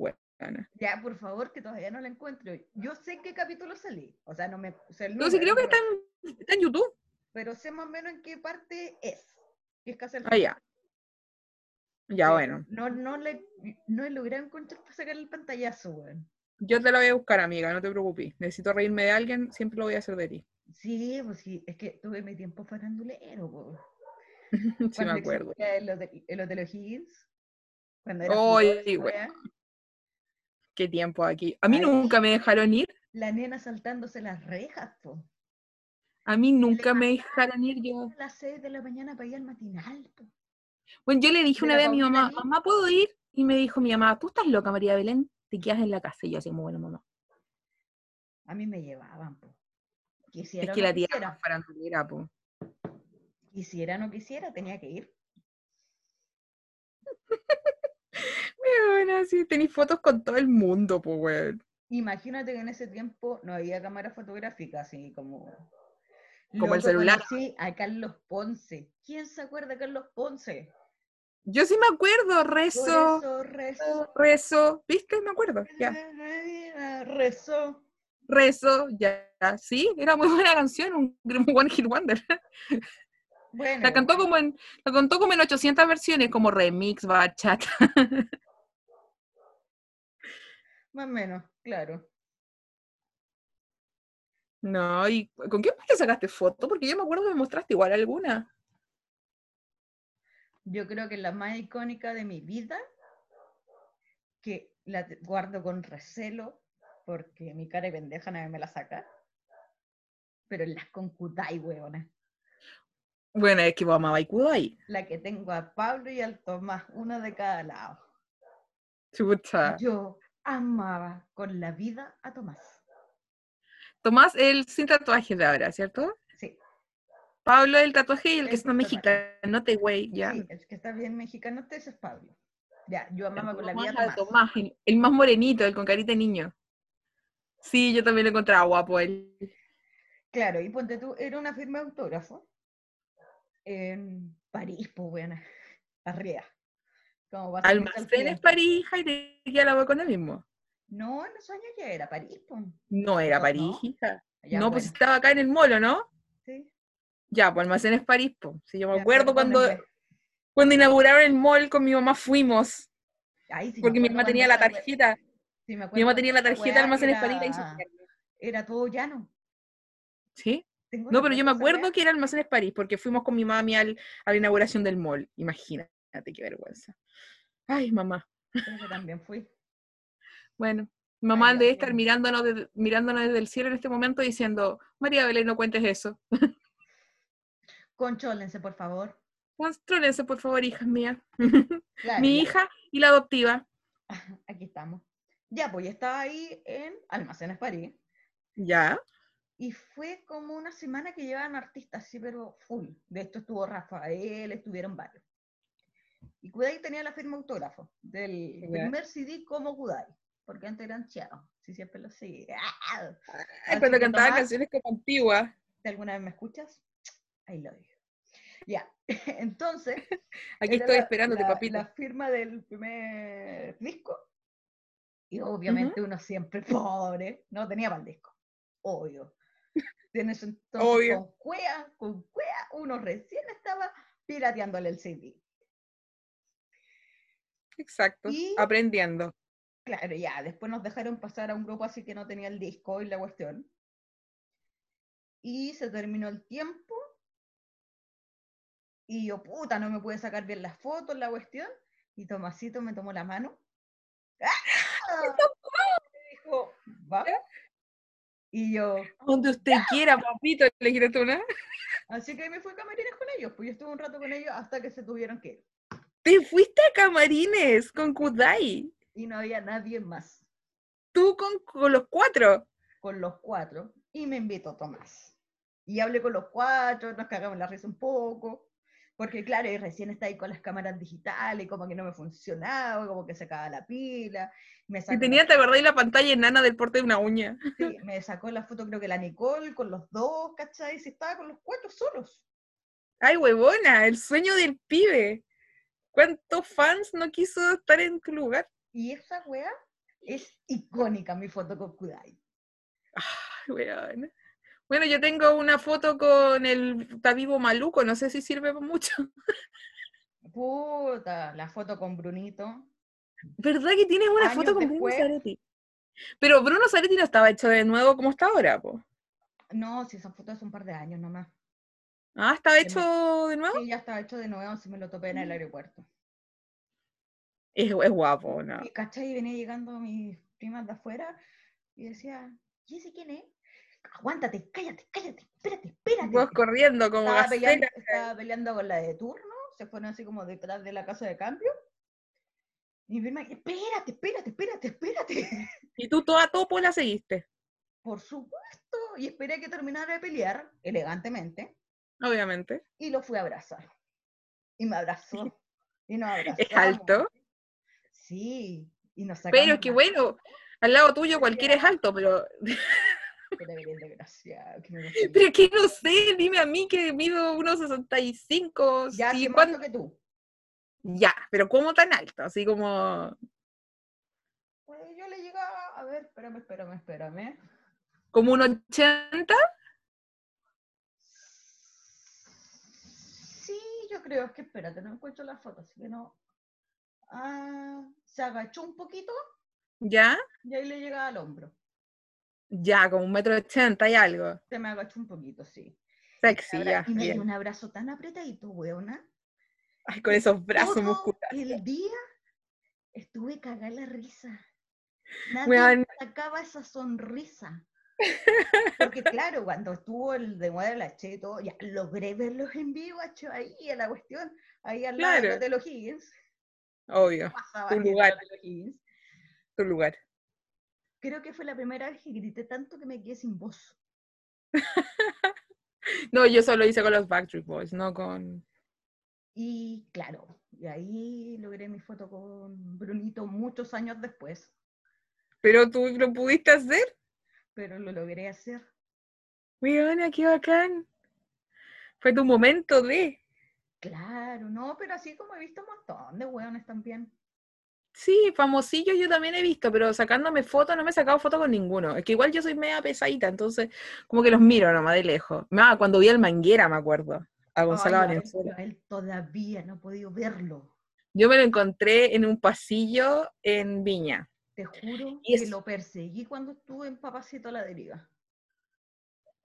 Ya, por favor, que todavía no la encuentro. Yo sé en qué capítulo salí. O sea, no me el No, sí, creo que está en, está en YouTube. pero sé más o menos en qué parte es. Que es casi al Ah, ya. Ya, bueno. No, no, le, no he logrado encontrar para sacar el pantallazo, weón. Yo te la voy a buscar, amiga, no te preocupes. Necesito reírme de alguien, siempre lo voy a hacer de ti. Sí, pues sí, es que tuve mi tiempo farandulero, po. sí, me acuerdo. existía El hotel, el hotel O'Higgins. Cuando era furor esa bueno. Qué tiempo aquí. A mí Ay. nunca me dejaron ir. La nena saltándose las rejas, po. A mí nunca me dejaron ir. Yo, A las 6 de la mañana para ir al matinal, po. bueno, yo le dije una vez a mi mamá, mamá, ¿puedo ir? Y me dijo mi mamá, tú estás loca, María Belén, te quedas en la casa. Y yo así como, bueno, mamá. A mí me llevaban, po. Quisiera Es que no la tía quisiera, po. quisiera no quisiera, tenía que ir. Bueno, sí, tenéis fotos con todo el mundo, pues, weón. Imagínate que en ese tiempo no había cámara fotográfica, así como... Como el celular. conocí a Carlos Ponce. ¿Quién se acuerda de Carlos Ponce? Yo sí me acuerdo, rezo, eso rezo. rezo, ¿viste? Me acuerdo, ya. Rezo. Rezo, ya, sí, era muy buena canción, un un One Hit Wonder. Bueno, La cantó como en, la cantó como en 800 versiones, como remix, bachata. Más o menos, claro. No, ¿y con quién más te sacaste foto? Porque yo me acuerdo que me mostraste igual alguna. Yo creo que la más icónica de mi vida, que la guardo con recelo, porque mi cara de pendeja nadie me la saca, pero en las con Kudai, huevona. Bueno, es que vamos a ahí. La que tengo a Pablo y al Tomás, uno de cada lado. Chuta. Yo amaba con la vida a Tomás. Tomás, el sin tatuaje de ahora, ¿cierto? Sí, Pablo, el tatuaje y el que El está sin mexicano, te güey, ya. sí, el que está bien mexicano, ese es Pablo. Ya, yo amaba con la vida a Tomás. Tomás, el, el más morenito, el con carita de niño. Sí, yo también lo encontraba guapo él. Claro, y ponte tú, era una firma de autógrafo en París, pues buena, arriba. Como Almacenes. París, hija, y te queda la boca con el mismo. No, en esos años ya era París, pues. No era No, París, no. hija. Ya, no, pues estaba acá en el molo, ¿no? sí, Ya, pues Almacenes París, pues. Sí, yo me ya, acuerdo cuando, cuando inauguraron el mall con mi mamá fuimos. Ay, sí Porque mi mamá tenía la tarjeta. sí me Mi acuerdo mamá tenía la tarjeta de Almacenes París la hizo era- todo llano. ¿Sí? Tengo No, pero yo me acuerdo que era Almacenes París, porque fuimos con mi mami al, a la inauguración del mall. Imagínate qué vergüenza. Ay, mamá. Creo que también fui. Bueno, mamá ya, debe estar mirándonos, desde- mirándonos desde el cielo en este momento diciendo, María Belén, no cuentes eso. Conchólense, por favor. Contrólense, por favor, hijas mías. Claro, Mi ya. hija y la adoptiva. Aquí estamos. Ya, pues ya estaba ahí en Almacenes París. Ya. Y fue como una semana que llevaban artistas, sí, pero full. De esto estuvo Rafael, estuvieron varios. Y Kudai tenía la firma autógrafo del Ya. primer CD como Kudai, porque antes eran chao, sí, siempre lo seguí. Ay, Así cuando cantaba Tomás, canciones como antiguas. ¿Si alguna vez me escuchas? I love you. Ya, entonces. Aquí estoy esperándote, la-. La firma del primer disco. Y obviamente uno siempre pobre, no tenía para el disco. Obvio. Tienes entonces Obvio. con cuea, con cuea, uno recién estaba pirateándole el CD. Exacto. Y- Aprendiendo. Claro, ya, después nos dejaron pasar a un grupo así que no tenía el disco y la cuestión. Y se terminó el tiempo. Y yo, puta, no me pude sacar bien las fotos, la cuestión. Y Tomasito me tomó la mano. ¡Ah! Me dijo, va. Y yo, Donde usted quiera, papito, le quiero tú, así que me fui a camarines con ellos. Pues yo estuve un rato con ellos hasta que se tuvieron que ir. Te fuiste a camarines con Kudai. Y no había nadie más. Tú con, con los cuatro. con los cuatro y me invitó Tomás. Y hablé con los cuatro, nos cagamos la risa un poco, porque claro, y recién está ahí con las cámaras digitales, y como que no me funcionaba, como que se acaba la pila. Me Y sacó, tenía, te acordás, la pantalla enana del porte de una uña. sí, me sacó la foto creo que la Nicole con los dos, ¿cachai? Si estaba con los cuatro solos. Ay, huevona, el sueño del pibe. ¿Cuántos fans no quiso estar en tu lugar? Y esa wea es icónica, mi foto con Kudai. Ay, weona. Bueno, yo tengo una foto con el Tabibo Maluco, no sé si sirve mucho. Puta, la foto con Brunito. ¿Verdad que tienes una Años foto con Bruno. Zaretti? Pero Bruno Zaretti no estaba hecho de nuevo como está ahora, po. No, si esa foto es un par de años nomás. Ah, ¿estaba Se hecho de nuevo? Sí, ya estaba hecho de nuevo, si me lo topé en el aeropuerto. Es, es guapo, ¿no? Y cachai, venía llegando mis primas de afuera y decía, ¿y ese quién es? Aguántate, cállate, cállate, espérate, espérate. Vos corriendo como estaba, peleando, estaba peleando con la de turno, se fueron así como detrás de la casa de cambio. Y mi prima, espérate, espérate, espérate, espérate. Y tú toda topo la seguiste, Por supuesto. Y esperé que terminara de pelear, elegantemente, obviamente. y lo fui a abrazar. Y me abrazó. Y nos abrazamos. Es alto. Sí. Y nos Pero es que bueno, al lado tuyo cualquiera es alto, pero, Era bien desgraciado, que me lo sabía. pero que no sé, dime a mí que mido unos 65, Ya, sí, más alto que tú. Ya, pero ¿cómo tan alto? Así como, Pues yo le llegaba, a ver, espérame, espérame, espérame. como un 80. Sí, yo creo, es que espérate, no encuentro la foto, así que no. Ah, se agachó un poquito ¿Ya? y ahí le llegaba al hombro. Ya, como un metro ochenta y algo. Se me agachó un poquito, sí. Sexy, ya. y me dio un abrazo tan apretadito, weona. Ay, con esos brazos Todo musculares. el día estuve cagada la risa. Nadie Weón. sacaba esa sonrisa. Porque claro, cuando estuvo el de moda de la Che y todo, ya logré verlos en vivo, hecho ahí en la cuestión, ahí al lado Claro. de los Higgins. Obvio, Tu lugar. los Higgins. tu lugar. Creo que fue la primera vez que grité tanto que me quedé sin voz. No, yo solo hice con los Backstreet Boys, no con... Y claro, y ahí logré mi foto con Brunito muchos años después, Pero tú lo pudiste hacer. Pero lo logré hacer. Weona, qué bacán. Fue tu momento de... Claro, no, pero así como he visto un montón de hueones también. Sí, famosillos yo también he visto, pero sacándome fotos no me he sacado fotos con ninguno. Es que igual yo soy media pesadita, entonces como que los miro nomás de lejos. Ah, cuando vi al Manguera, me acuerdo, a Gonzalo Ay, él- Valenzuela. él todavía no he podido verlo. Yo me lo encontré en un pasillo en Viña. Te juro Y que lo perseguí cuando estuve en Papacito a la deriva.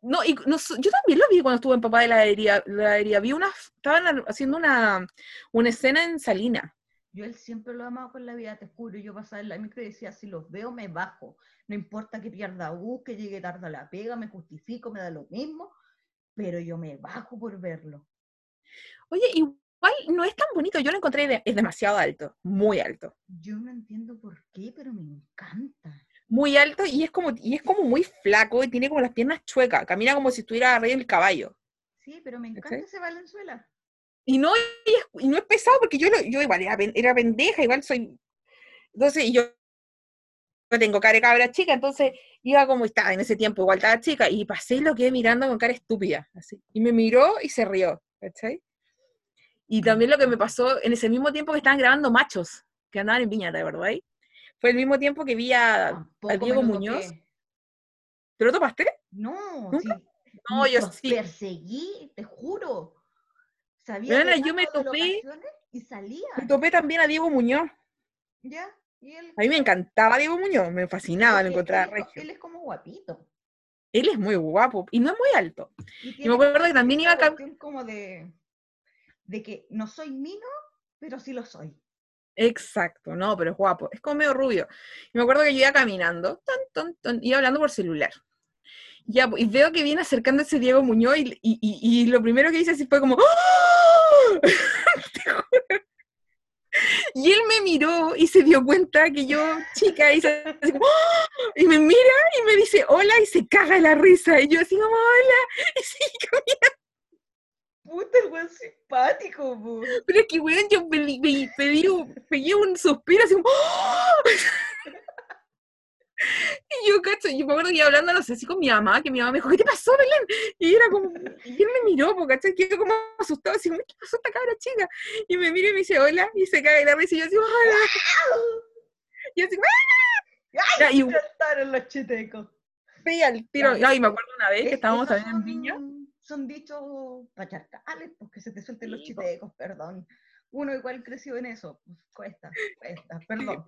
No, y no yo también lo vi cuando estuve en Papá de la Heladería. La. Vi una, estaban ha- haciendo una, una escena en Salina. Yo él siempre lo he amado con la vida, te juro. Yo pasaba en la micro y decía, si los veo me bajo. No importa que pierda bus, que llegue tarde a la pega, me justifico, me da lo mismo. Pero yo me bajo por verlo. Oye, igual no es tan bonito. Yo lo encontré, de- es demasiado alto, muy alto. Yo no entiendo por qué, pero me encanta. Muy alto y es como, y es como muy flaco y tiene como las piernas chuecas. Camina como si estuviera arriba del caballo. Sí, pero me encanta ese Valenzuela. Y no, y es, y no es pesado porque yo, lo- yo igual era, era pendeja, igual soy. Entonces, y yo, yo tengo cara de cabra chica, entonces iba como estaba en ese tiempo, igual estaba chica, y pasé y lo quedé mirando con cara estúpida, así. Y me miró y se rió, ¿cachai? Y también lo que me pasó en ese mismo tiempo que estaban grabando machos, que andaban en Viña, ¿de verdad? Fue el mismo tiempo que vi a, a Tampoco me Diego lo Muñoz. toqué. ¿Te lo topaste? No, ¿Nunca? sí. No, yo los sí. perseguí, te juro. Sabía de yo me topé- y salía. Me topé también a Diego Muñoz. ¿Ya? Y él, A mí me encantaba Diego Muñoz, me fascinaba, lo porque encontraba él, es co- regio. él es como guapito. Él es muy guapo y no es muy alto. Y me acuerdo que también iba a como de, de que no soy mino, pero sí lo soy. Exacto, no, pero es guapo, es como medio rubio. Y me acuerdo que yo iba caminando, ton, ton, ton, iba hablando por celular. Y veo que viene acercándose Diego Muñoz y, y, lo primero que dice así fue como ¡Oh! Y él me miró y se dio cuenta que yo, chica, y, se, así ¡Oh! y me mira y me dice hola y se caga la risa. Y yo así como hola. Y sigue caminando. Puta, el weón simpático, po. Pero es que, weón, yo pedí, pedí, pedí un, pegué un suspiro así como ¡Oh! Y yo, cacho, yo me acuerdo que iba hablando, no sé, así con mi mamá, que mi mamá me dijo, ¿qué te pasó, Belén? Y era como, y él me miró, porque, ¿cachai? Quedó como asustado, así, ¿qué pasó esta cabra chica? Y me mira y me dice, hola, y se cae la risa, y yo así, hola. Y así, ¡Ay! Y- saltaron los chitecos. veía el tiro. Ay, me acuerdo una vez que Es- estábamos también en Viña. Son- dichos pacharcales, pues que se te suelten los Sí, chitecos, perdón. Uno igual creció en eso, pues cuesta, cuesta, perdón.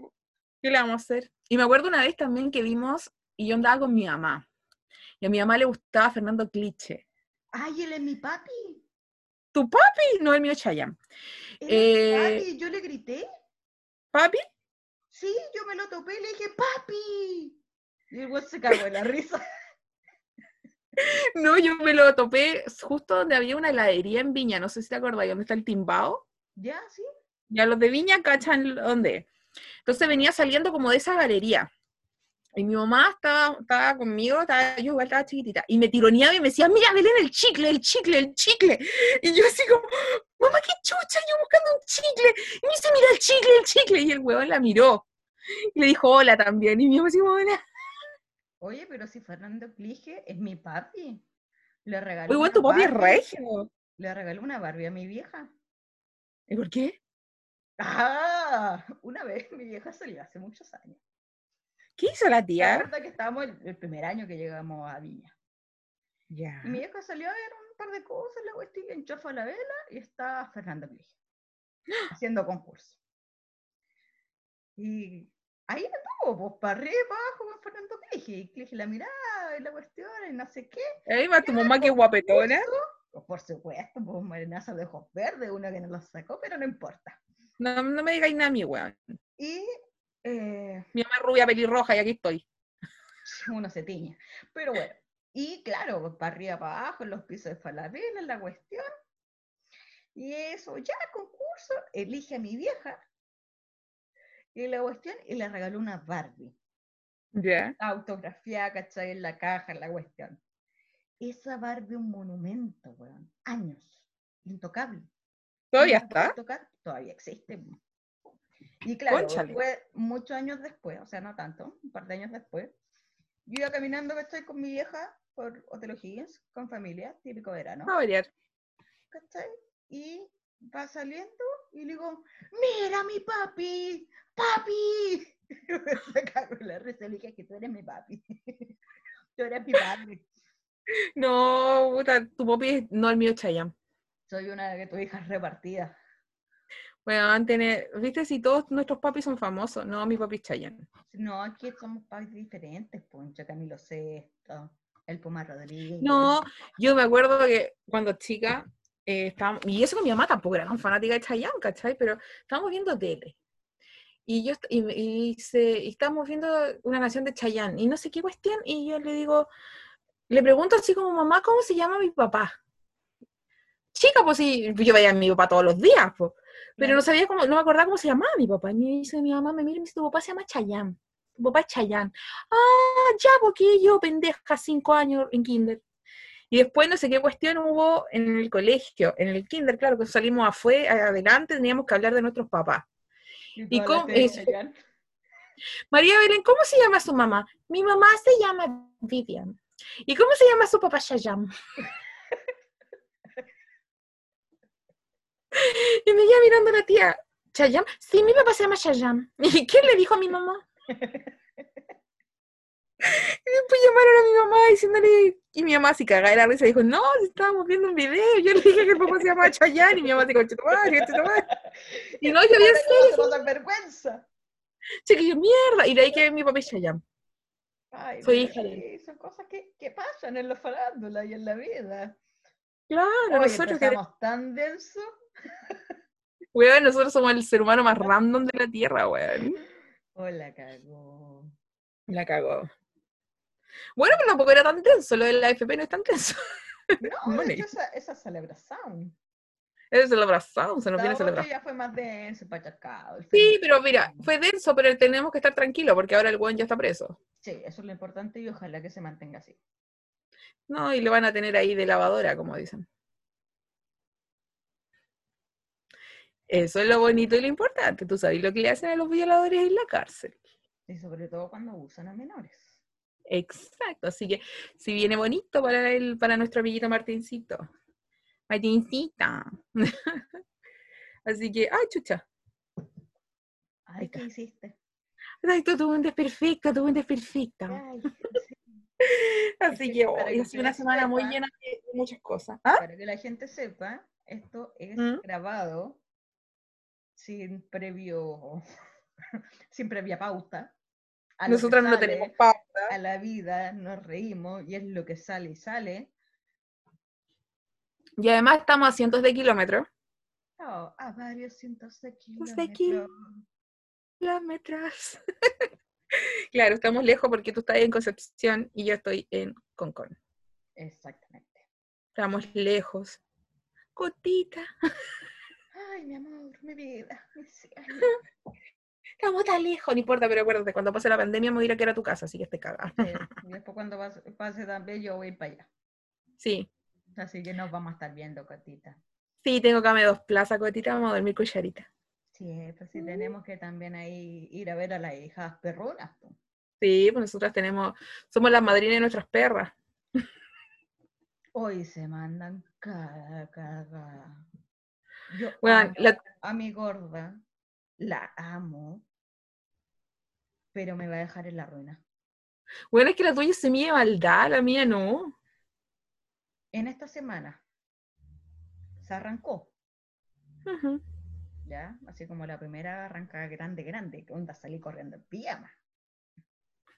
¿Qué le vamos a hacer? Y me acuerdo una vez también que vimos, y yo andaba con mi mamá. Y a mi mamá le gustaba Fernando Cliche. Ay, él es mi papi. ¿Tu papi? No, el mío Chayanne. Él Eh, papi. Yo le grité. ¿Papi? Sí, yo me lo topé y le dije, papi. Y el se cagó de la risa. No, yo me lo topé justo donde había una heladería en Viña, no sé si te acordás, donde está el Timbao. ¿Ya? ¿Sí? Ya los de Viña cachan dónde. Entonces venía saliendo como de esa galería. Y mi mamá estaba, estaba conmigo, estaba, yo igual estaba chiquitita, y me tironeaba y me decía, mira, Belén, el chicle, el chicle, el chicle. Y yo así como, mamá, qué chucha, yo buscando un chicle. Y me dice, mira el chicle, el chicle. Y el huevón la miró. Y le dijo hola también. Y mi mamá así, hola. Oye, pero si Fernando Clige es mi papi. Le regaló. Uy, bueno, tu papi es regio. Le regaló una Barbie a mi vieja. ¿Y por qué? Ah, una vez mi vieja salió hace muchos años. ¿Qué hizo la La tía? verdad que estábamos el, el primer año que llegamos a Viña. Ya. Y mi vieja salió a ver un par de cosas, la cuestión, y enchufó la vela y está Fernando Clige haciendo concurso. Y ahí anduvo, pues para arriba y para abajo con Fernando. Y Clige la miraba y la cuestión y no sé qué. Ahí va tu mamá que guapetona. Pues, por supuesto, pues morenaza de ojos verdes, uno que no los sacó, pero no importa. No, no me digáis nada a mí, weón. Y eh, Mi mamá es rubia pelirroja y aquí estoy. uno se tiñe. Pero bueno, y claro, pues, para arriba, para abajo, en los pisos de Falabella, la cuestión. Y eso, ya, concurso, elige a mi vieja. Y la cuestión, y le regaló una Barbie. Ya. Autografiada, ¿cachai? En la caja, en la cuestión. Esa Barbie un monumento, weón. Años. Intocable. ¿Todavía no está? tocar, todavía existe. Y claro, fue muchos años después, o sea, no tanto, un par de años después, yo iba caminando, estoy con mi vieja por Hotel O'Higgins, con familia, típico verano, variar. ¿cachai? Y va saliendo y le digo, mira mi papi, papi. Cagó en la risa, le dije que tú eres mi papi. tú eres mi papi. No, puta, tu papi es no el mío Chayanne. Soy una de tus hijas repartidas. Bueno, tener, viste si todos nuestros papis son famosos, no, mi papi es Chayanne. No, aquí somos papis diferentes, Poncho, Camilo Sesto, el Puma Rodríguez. No, yo me acuerdo que cuando chica, eh, estábamos, y eso que mi mamá tampoco era tan fanática de Chayanne, ¿cachai? Pero estábamos viendo tele. Y yo y, y se, y estábamos viendo una canción de Chayanne, y no sé qué cuestión, y yo le digo, le pregunto así como, mamá, ¿cómo se llama mi papá? Chica, pues sí, yo veía a mi papá todos los días, pues. Pero no sabía cómo, no me acordaba cómo se llamaba mi papá. Y me dice mi mamá, me mira y me dice, tu papá se llama Chayanne. Tu papá es Chayanne. Ah, ya, porque yo, pendeja, cinco años en kinder. Y después no sé qué cuestión hubo en el colegio, en el kinder, claro, que salimos afuera, adelante, teníamos que hablar de nuestros papás. ¿Y cómo- es- Chayanne. María Belén, ¿cómo se llama su mamá? Mi mamá se llama Vivian. ¿Y cómo se llama su papá Chayanne? y me iba mirando la tía, ¿Chayanne? Sí, mi papá se llama Chayanne. ¿Y quién le dijo a mi mamá? Y después llamaron a mi mamá diciéndole, y mi mamá así cagada de la risa dijo, no, si estábamos viendo un video, yo le dije que el papá se llama Chayanne, y mi mamá dijo, chetumare, chetumare. Y no, yo Ahora serio, no se vergüenza. chiquillo, mierda, y de ahí que mi papá es Chayanne. Ay, Soy hija de son cosas que, que pasan en la farándula y en la vida. Claro, Oye, nosotros que empezamos tan denso Weón, nosotros somos el ser humano más random de la Tierra, weón. Oh, la cagó. La cagó. Bueno, pero tampoco era tan tenso, lo de la AFP no es tan tenso. No, hecho, esa, esa celebración. Es celebración, se nos La viene celebrar. ya fue más denso, pachacado. Sí, pero mira, fue denso, pero tenemos que estar tranquilos porque ahora el weón ya está preso. Sí, eso es lo importante y ojalá que se mantenga así. No, y le van a tener ahí de lavadora, como dicen. Eso es lo bonito y lo importante. Tú sabes lo que le hacen a los violadores en la cárcel. Y sobre todo cuando abusan a menores. Exacto. Así que si viene bonito para el, para nuestro amiguito Martincito. Martincita. Así que, ay, chucha. Ay. ¿qué hiciste? Ay, tú tuve un desperfecto, tuve un desperfecto. Ay, sí. Así que hoy que ha sido una semana muy llena de, de muchas cosas. ¿Ah? Para que la gente sepa, esto es ¿Mm? grabado sin previo, sin previa pauta. Nosotras no tenemos pauta. A la vida nos reímos y es lo que sale y sale. Y además estamos a cientos de kilómetros. Oh, a varios cientos de Cientos de kilómetros. Kilómetros. claro, estamos lejos porque tú estás en Concepción y yo estoy en Concón. Exactamente. Estamos lejos. Cotita, Ay, mi amor, mi vida, mi cielo. estamos tan lejos, no importa, pero acuérdate, cuando pase la pandemia me voy a ir a que era tu casa, así que esté cagada. Sí, y después cuando pase, también yo voy a ir para allá. Sí, Así que nos vamos a estar viendo, Cotita. sí, tengo cama de dos plazas, Cotita, vamos a dormir cucharita. Sí, pues sí, tenemos que también ahí ir a ver a las hijas perronas. Sí, pues nosotras tenemos, somos las madrinas de nuestras perras. Hoy se mandan cada. Yo Bueno, la- a mi gorda, la amo, pero me va a dejar en la ruina. Bueno, es que la tuya es semilla de maldad, la mía no. En esta semana se arrancó. ¿ya? Así como la primera arranca grande, grande, que onda salí corriendo en pijama.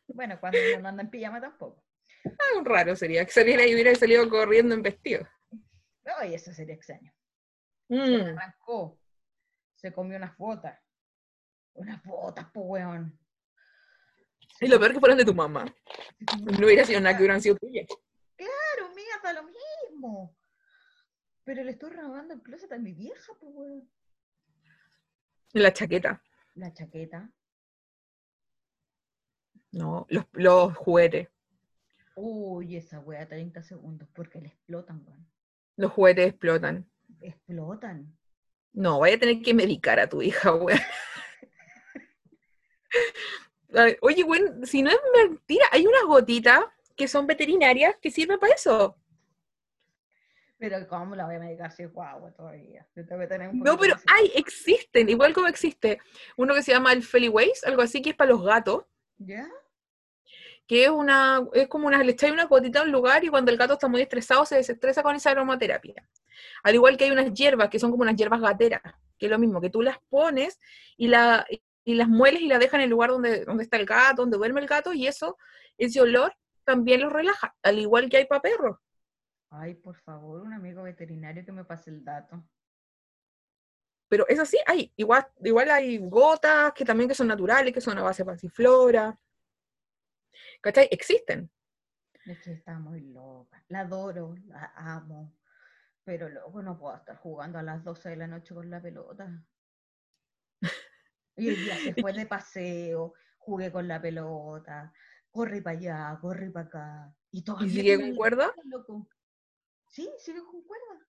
Bueno, cuando uno no anda en pijama tampoco. Ah, raro sería que saliera y hubiera salido corriendo en vestido. Ay, eso sería extraño. Mm. arrancó, se comió unas botas. Unas botas, po weón. Y lo peor que fueron de tu mamá. No hubiera sido nada que hubieran sido tuyas. Claro, mía, da lo mismo. Pero le estoy robando el closet a mi vieja, pues, weón. La chaqueta. La chaqueta. No, los, los juguetes. Uy, esa wea 30 segundos, porque le explotan, weón. Los juguetes explotan. Explotan. No, vaya a tener que medicar a tu hija, güey. Oye, güey, si no es mentira, hay unas gotitas que son veterinarias que sirven para eso. Pero ¿cómo la voy a medicar si es guagua todavía? Yo tengo que tener un No, pero hay, existen, igual como existe uno que se llama el Feliways, algo así, que es para los gatos, ¿Ya? que es una, es como una, le echáis una gotita a un lugar y cuando el gato está muy estresado se desestresa con esa aromaterapia. Al igual que hay unas hierbas que son como unas hierbas gateras, que es lo mismo, que tú las pones y, la, y las mueles y las dejas en el lugar donde, donde está el gato, donde duerme el gato, y eso, ese olor también los relaja, al igual que hay para perros. Ay, por favor, un amigo veterinario que me pase el dato. Pero eso sí, hay, igual, igual hay gotas que también que son naturales, que son a base de pasiflora. ¿Cachai? Existen. Es que está muy loca. La adoro, la amo. Pero luego no puedo estar jugando a las 12 de la noche con la pelota. Y el día se fue de paseo, jugué con la pelota, corre para allá, corre para acá. Y todavía sigue tiene con cuerda? loco. Sí, sigue con cuerda.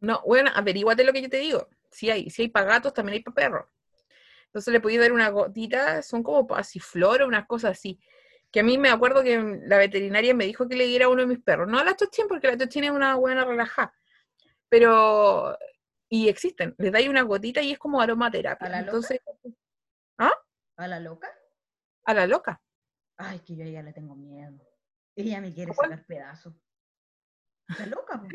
No, bueno, averíguate lo que yo te digo. Si hay, si hay para gatos, también hay para perros. Entonces le podía dar una gotita, son como pasiflora, unas cosas así. Que a mí me acuerdo que la veterinaria me dijo que le diera a uno de mis perros. No a la Chochín, porque la Chochín es una buena relajada. Pero, y existen. Les dais una gotita y es como aromaterapia. ¿A la loca? Entonces, ¿A la loca? a la loca. Ay, que yo a ella le tengo miedo. Ella me quiere ¿Cuál? sacar pedazos. ¿La loca? po?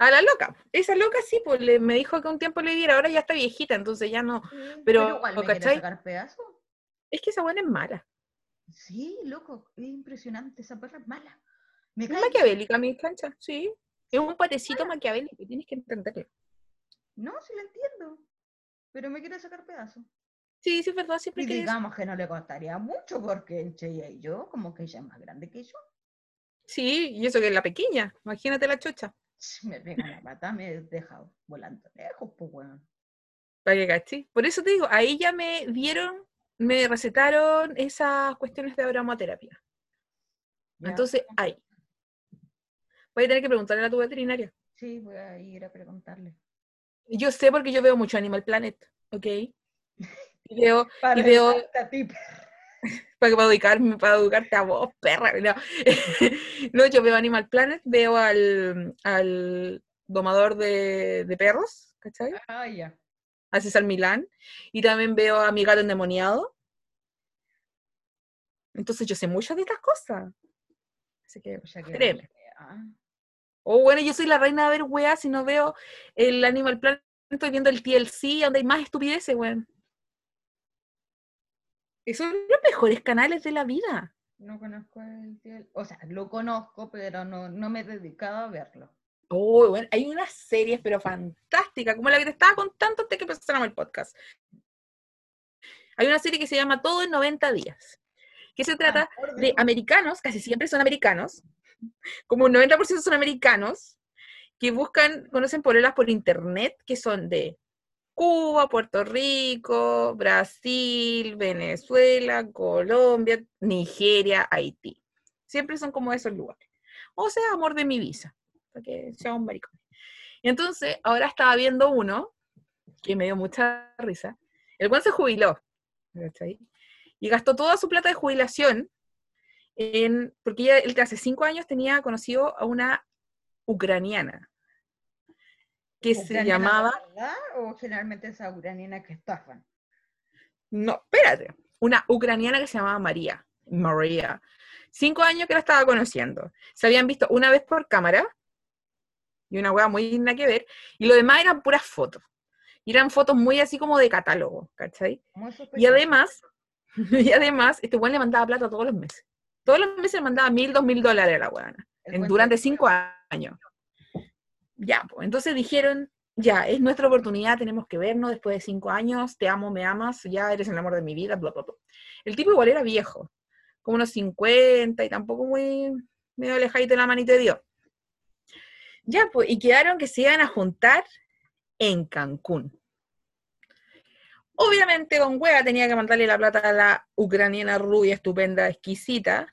A la loca. Esa loca sí, pues le, me dijo que un tiempo le diera, ahora ya está viejita, entonces ya no. Sí, Pero, igual me ¿cachai? sacar pedazos. Es que esa buena es mala. Sí, loco, es impresionante, esa perra es mala. Me Es maquiavélica, mi cancha, sí. Es un patecito maquiavélico, tienes que entenderlo. No, sí lo entiendo. Pero me quiere sacar pedazos. Sí, sí, es verdad, siempre Y digamos que no le costaría mucho porque entre ella y yo, como que ella es más grande que yo. Sí, y eso que es la pequeña, imagínate la chocha. Ch, Me pega la pata, me deja volando lejos, pues weón. Para que caché. Por eso te digo, ahí ya me dieron, me recetaron esas cuestiones de aromaterapia. Ya. Entonces, ahí. Voy a tener que preguntarle a tu veterinaria. Sí, voy a ir a preguntarle. Yo sé porque yo veo mucho Animal Planet, ¿ok? Y veo, Para y veo para, para educarme, para educarte a vos, perra. No. No, yo veo Animal Planet, veo al, al domador de, de perros, ¿cachai? Ah, ya. A César Milán. Y también veo a mi gato endemoniado. Entonces yo sé muchas de estas cosas. Así que, O sea que créeme. O bueno, yo soy la reina de ver weas si no veo el Animal Planet, estoy viendo el TLC, donde hay más estupideces, weón. Esos son los mejores canales de la vida. No conozco el tío. O sea, lo conozco, pero no, no me he dedicado a verlo. Oh, bueno, hay unas series, pero fantásticas, como la que te estaba contando antes que empezáramos el podcast. Hay una serie que se llama Todo en 90 días, que se trata de americanos, casi siempre son americanos, como un 90% son americanos, que buscan, conocen pololas por internet, que son de Cuba, Puerto Rico, Brasil, Venezuela, Colombia, Nigeria, Haití. Siempre son como esos lugares. O sea, amor de mi visa, para que sea un maricón. Y entonces, ahora estaba viendo uno que me dio mucha risa. El buen se jubiló. Y gastó toda su plata de jubilación en, porque ella, él hace cinco años tenía conocido a una ucraniana que se ¿Ucraniana de llamaba, verdad ¿O generalmente esa ucraniana que estafan? no, espérate, una ucraniana que se llamaba María, María. Cinco años que la estaba conociendo. Se habían visto una vez por cámara y una hueá muy digna que ver, y lo demás eran puras fotos. Y eran fotos muy así como de catálogo, ¿cachai? Y además, y además, este weón le mandaba plata todos los meses. Todos los meses mandaba mil, dos mil dólares a la en- buen durante cinco años. Ya, pues, entonces dijeron, ya, es nuestra oportunidad, tenemos que vernos después de cinco años, te amo, me amas, ya eres el amor de mi vida, bla, bla, bla. El tipo igual era viejo, como unos 50 y tampoco muy medio alejadito de la manita de Dios. Ya, pues, y quedaron que se iban a juntar en Cancún. Obviamente, Don Hueá tenía que mandarle la plata a la ucraniana rubia, estupenda, exquisita,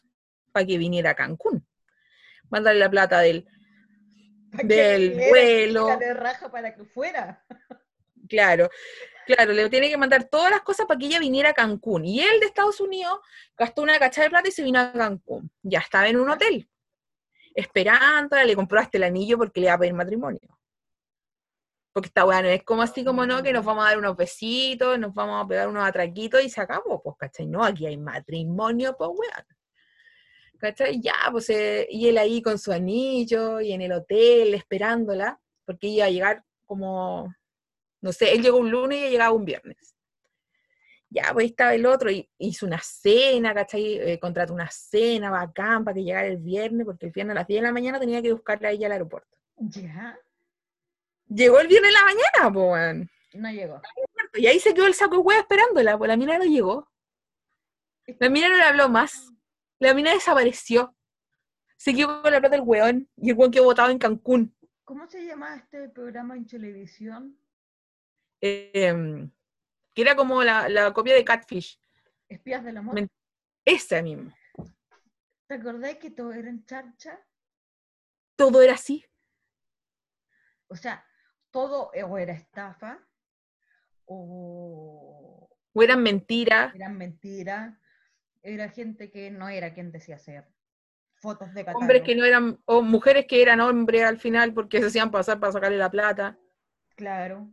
para que viniera a Cancún. Mandarle la plata del, ¿Para qué del diera vuelo. de raja para que fuera? claro, claro, le tiene que mandar todas las cosas para que ella viniera a Cancún. Y él de Estados Unidos gastó una cachada de plata y se vino a Cancún. Ya estaba en un hotel, esperándola, le compró hasta el anillo porque le iba a pedir matrimonio. Porque está bueno, es como así como no, que nos vamos a dar unos besitos, nos vamos a pegar unos atraquitos y se acabó, pues, ¿cachai? No, aquí hay matrimonio, pues, weón. ¿Cachai? Ya, pues, eh, y él ahí con su anillo y en el hotel esperándola, porque iba a llegar como, no sé, él llegó un lunes y ella llegaba un viernes. Ya, pues ahí estaba el otro, y hizo una cena, ¿cachai? Eh, contrató una cena bacán para que llegara el viernes, porque el viernes a las 10 de la mañana tenía que buscarla a ella al aeropuerto. Ya, Llegó el viernes en la mañana, pues, weón. no llegó. Y ahí se quedó el saco de hueá esperándola, pues la mina no llegó. La mina no le habló más. La mina desapareció. Se quedó con la plata del weón y el weón quedó botado en Cancún. ¿Cómo se llama este programa en televisión? Em, que era como la, la copia de Catfish. Espías del amor. Esa misma. ¿Te acordás que todo era en charcha? Todo era así. O sea, todo o era estafa o O eran mentiras. eran mentiras. Era gente que no era quien decía ser. Fotos de catálogo. Hombres que no eran, o mujeres que eran hombres al final porque se hacían pasar para sacarle la plata. Claro.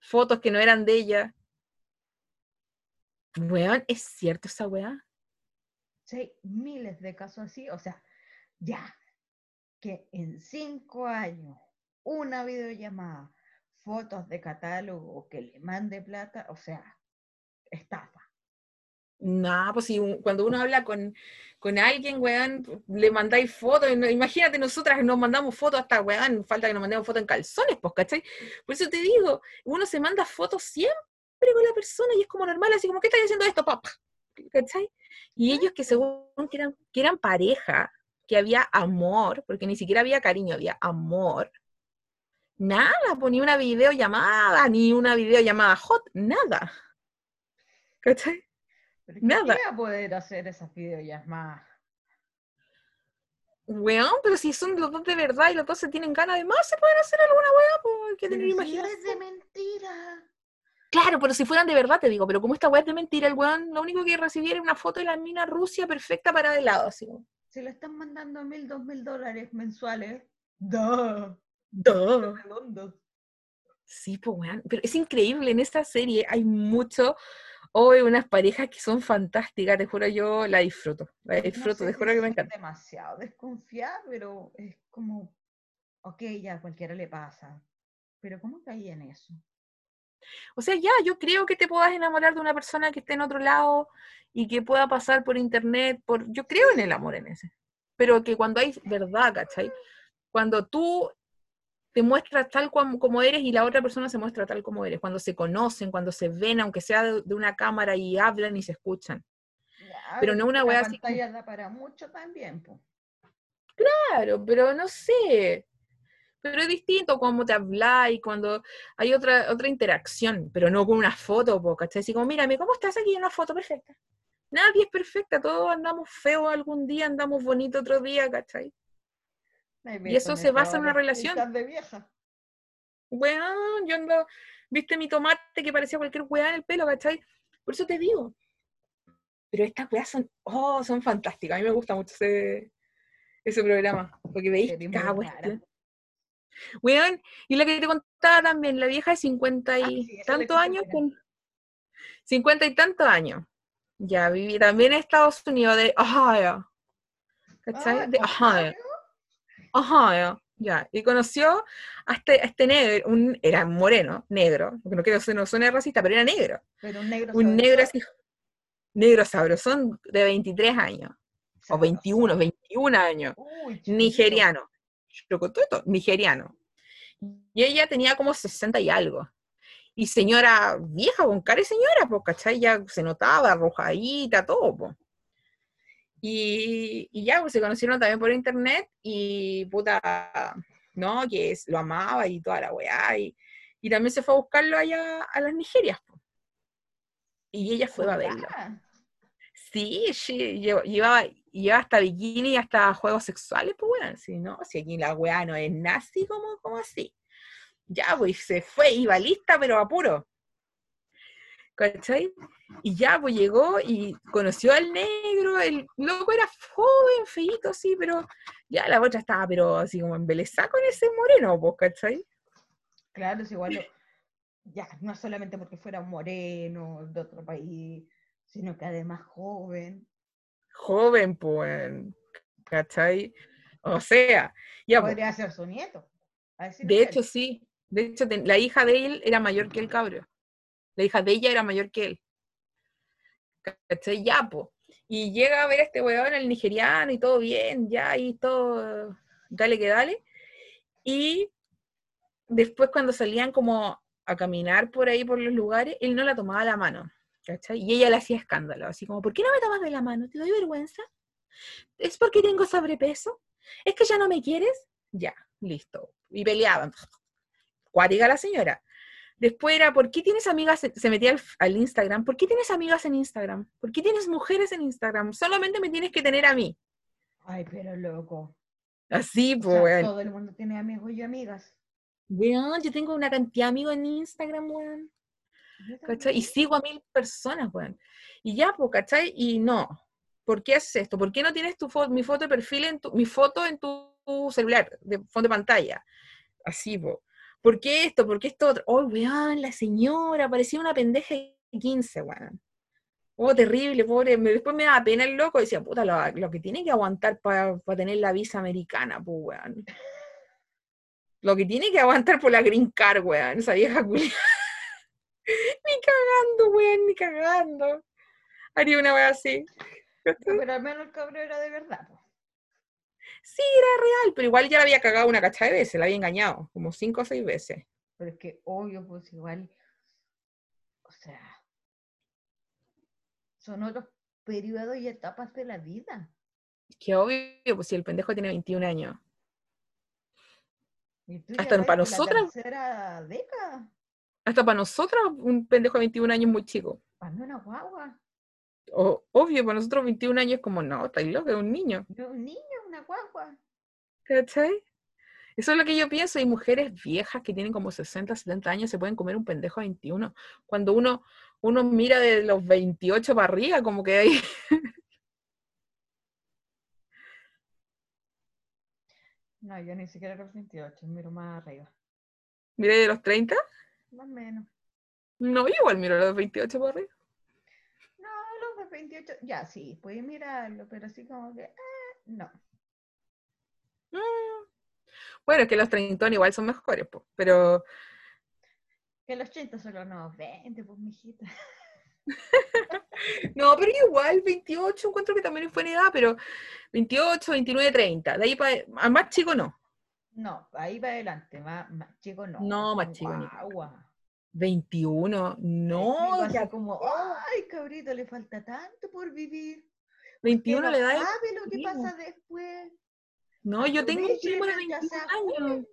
Fotos que no eran de ella. Weón, ¿es cierto esa weá? Sí, hay miles de casos así. O sea, ya. Que en cinco años, una videollamada, fotos de catálogo que le mande plata, o sea, estafa. No, pues si cuando uno habla con, con alguien, weón, le mandáis fotos, imagínate, nosotras nos mandamos fotos hasta, weón, falta que nos mandemos fotos en calzones, pues, ¿cachai? Por eso te digo, uno se manda fotos siempre con la persona y es como normal, así como, ¿qué estás haciendo esto, papá? ¿Cachai? Y ellos que según que eran, que eran pareja, que había amor, porque ni siquiera había cariño, había amor. Nada, pues ni una videollamada, ni una videollamada hot, nada. ¿Cachai? Nada. a poder hacer esas videollamadas? Weón, pero si son los dos de verdad y los dos se tienen ganas de más, se pueden hacer alguna weá, pues hay que tener imaginación. es de mentira. Claro, pero si fueran de verdad, te digo, pero como esta weá es de mentira, el weón lo único que recibiera es una foto de la mina Rusia perfecta para de lado, así. Se lo están mandando a mil, dos mil dólares mensuales. ¡Duh! ¡Duh! Sí, pues weón, pero es increíble, en esta serie hay mucho Hoy unas parejas que son fantásticas, te juro, yo la disfruto. La disfruto, te juro que me encanta. demasiado desconfiar, pero es como, ok, ya cualquiera le pasa. Pero ¿cómo caí en eso? O sea, ya, yo creo que te puedas enamorar de una persona que esté en otro lado y que pueda pasar por internet, por yo creo en el amor en ese. Pero que cuando hay verdad, ¿cachai? Cuando tú te muestras tal como eres y la otra persona se muestra tal como eres, cuando se conocen, cuando se ven, aunque sea de, una cámara y hablan y se escuchan. pero no una wea así. pantalla da para mucho también, pues. Claro, pero no sé. Pero es distinto cuando te hablas y cuando hay otra, otra interacción, pero no con una foto, ¿cachai? Así como, mírame, ¿cómo estás aquí en una foto perfecta? Nadie es perfecta, todos andamos feos algún día, andamos bonitos otro día, ¿cachai? Y eso se basa en una relación. De vieja. Weón, yo ando, viste mi tomate que parecía cualquier weá en el pelo, ¿cachai? Por eso te digo. Pero estas weas son, oh, son fantásticas. A mí me gusta mucho ese, ese programa. Porque veis cada weá. Weón, y la que te contaba también, la vieja de cincuenta y ah, tantos años, con cincuenta y tantos años. Ya viví también en Estados Unidos de Ohio. ¿Cachai? Ah, de Ohio. Ajá, ya. Y conoció a este, este negro, un, era moreno, negro, porque no quiero ser no suene racista, pero era negro. Pero un negro Un negro así, negro sabrosón de 23 años, o 21, 21 años, nigeriano. esto, nigeriano. Y ella tenía como 60 y algo. Y señora vieja, con cara de señora, pues, ¿cachai? Ya se notaba, arrojadita, todo, pues. Y, ya, pues se conocieron también por internet y puta, ¿no? Que es, lo amaba y toda la weá. Y, y también se fue a buscarlo allá a las Nigerias. Y ella fue a verlo. Sí, sí llevaba, llevaba hasta bikini y hasta juegos sexuales, pues bueno, si no, si aquí la weá no es nazi, como, como así. Ya, pues se fue, iba lista, pero a puro. ¿Cachai? Y ya, pues llegó y conoció al negro, el loco era joven, feito, sí, pero ya la otra estaba, pero así como embelesada con ese moreno, pues, ¿cachai? Claro, es igual, ya, no solamente porque fuera moreno de otro país, sino que además joven. Joven, pues, ¿cachai? O sea, ya. Pues Podría ser su nieto. De hecho, sí. De hecho, la hija de él era mayor que el cabro. La hija de ella era mayor que él. ¿Cachai? Ya, po. Y llega a ver a este weón, el nigeriano, y todo bien, ya, y todo, dale que dale. Y después cuando salían como a caminar por ahí, por los lugares, él no la tomaba la mano, ¿cachai? Y ella le hacía escándalo, así como, ¿por qué no me tomas de la mano? ¿Te doy vergüenza? ¿Es porque tengo sobrepeso? ¿Es que ya no me quieres? Ya, listo. Y peleaban. Cuática la señora. Después era, ¿por qué tienes amigas? Se metía al, Instagram. ¿Por qué tienes amigas en Instagram? ¿Por qué tienes mujeres en Instagram? Solamente me tienes que tener a mí. Ay, pero loco. Así, pues, Todo el mundo tiene amigos y amigas. Weón, yo tengo una cantidad de amigos en Instagram, weón. ¿Cachai? Y sigo a mil personas, weón. Y ya, pues, ¿cachai? Y no. ¿Por qué haces esto? ¿Por qué no tienes tu mi foto de perfil en tu, mi foto en tu celular, de fondo de pantalla? Así, pues. ¿Por qué esto? ¿Por qué esto otro? Oh, weón, la señora, parecía una pendeja de 15, weón. Oh, terrible, pobre. Después me daba pena el loco. Decía, puta, lo, que tiene que aguantar para tener la visa americana, pues, weón. Lo que tiene que aguantar por la green card, weón. Esa vieja culia. ni cagando, weón, ni cagando. Haría una wea así. Pero al menos el cabrón era de verdad. po. Sí, era real, pero igual ya la había cagado una cacha de veces, la había engañado, como cinco o seis veces. Pero es que obvio, pues igual, o sea, son otros periodos y etapas de la vida. Que obvio, pues si el pendejo tiene 21 años. Y tú ya Hasta para la nosotras. década, Hasta para nosotros, un pendejo de 21 años es muy chico. para mí una guagua, O- obvio, para nosotros 21 años es como, no, estáis loco, es un niño. no un niño, una guagua. ¿Cachai? Eso es lo que yo pienso. Hay mujeres viejas que tienen como 60, 70 años, se pueden comer un pendejo de 21. Cuando uno, uno mira de los 28 para arriba, como que hay... No, yo ni siquiera los 28, miro más arriba, Mira de los 30. más o menos. No, yo igual miro los 28 para arriba. No, los de 28, ya sí, puedes mirarlo, pero así como que, ah, no. Mm. Bueno, es que los 30 igual son mejores, pues, pero Que los 80 son los nuevos 20, pues, mijita. no, pero igual 28 encuentro que también es buena edad, pero 28, 29, 30, de ahí para a más chico no. No, ahí va adelante, más, más chico no. No, más chico ni- guagua. 21, no, ya- como, ay, cabrito, le falta tanto por vivir. 21 Pero le da sabe lo que pasa después. No, yo tengo un primo de mientras 21 sea años.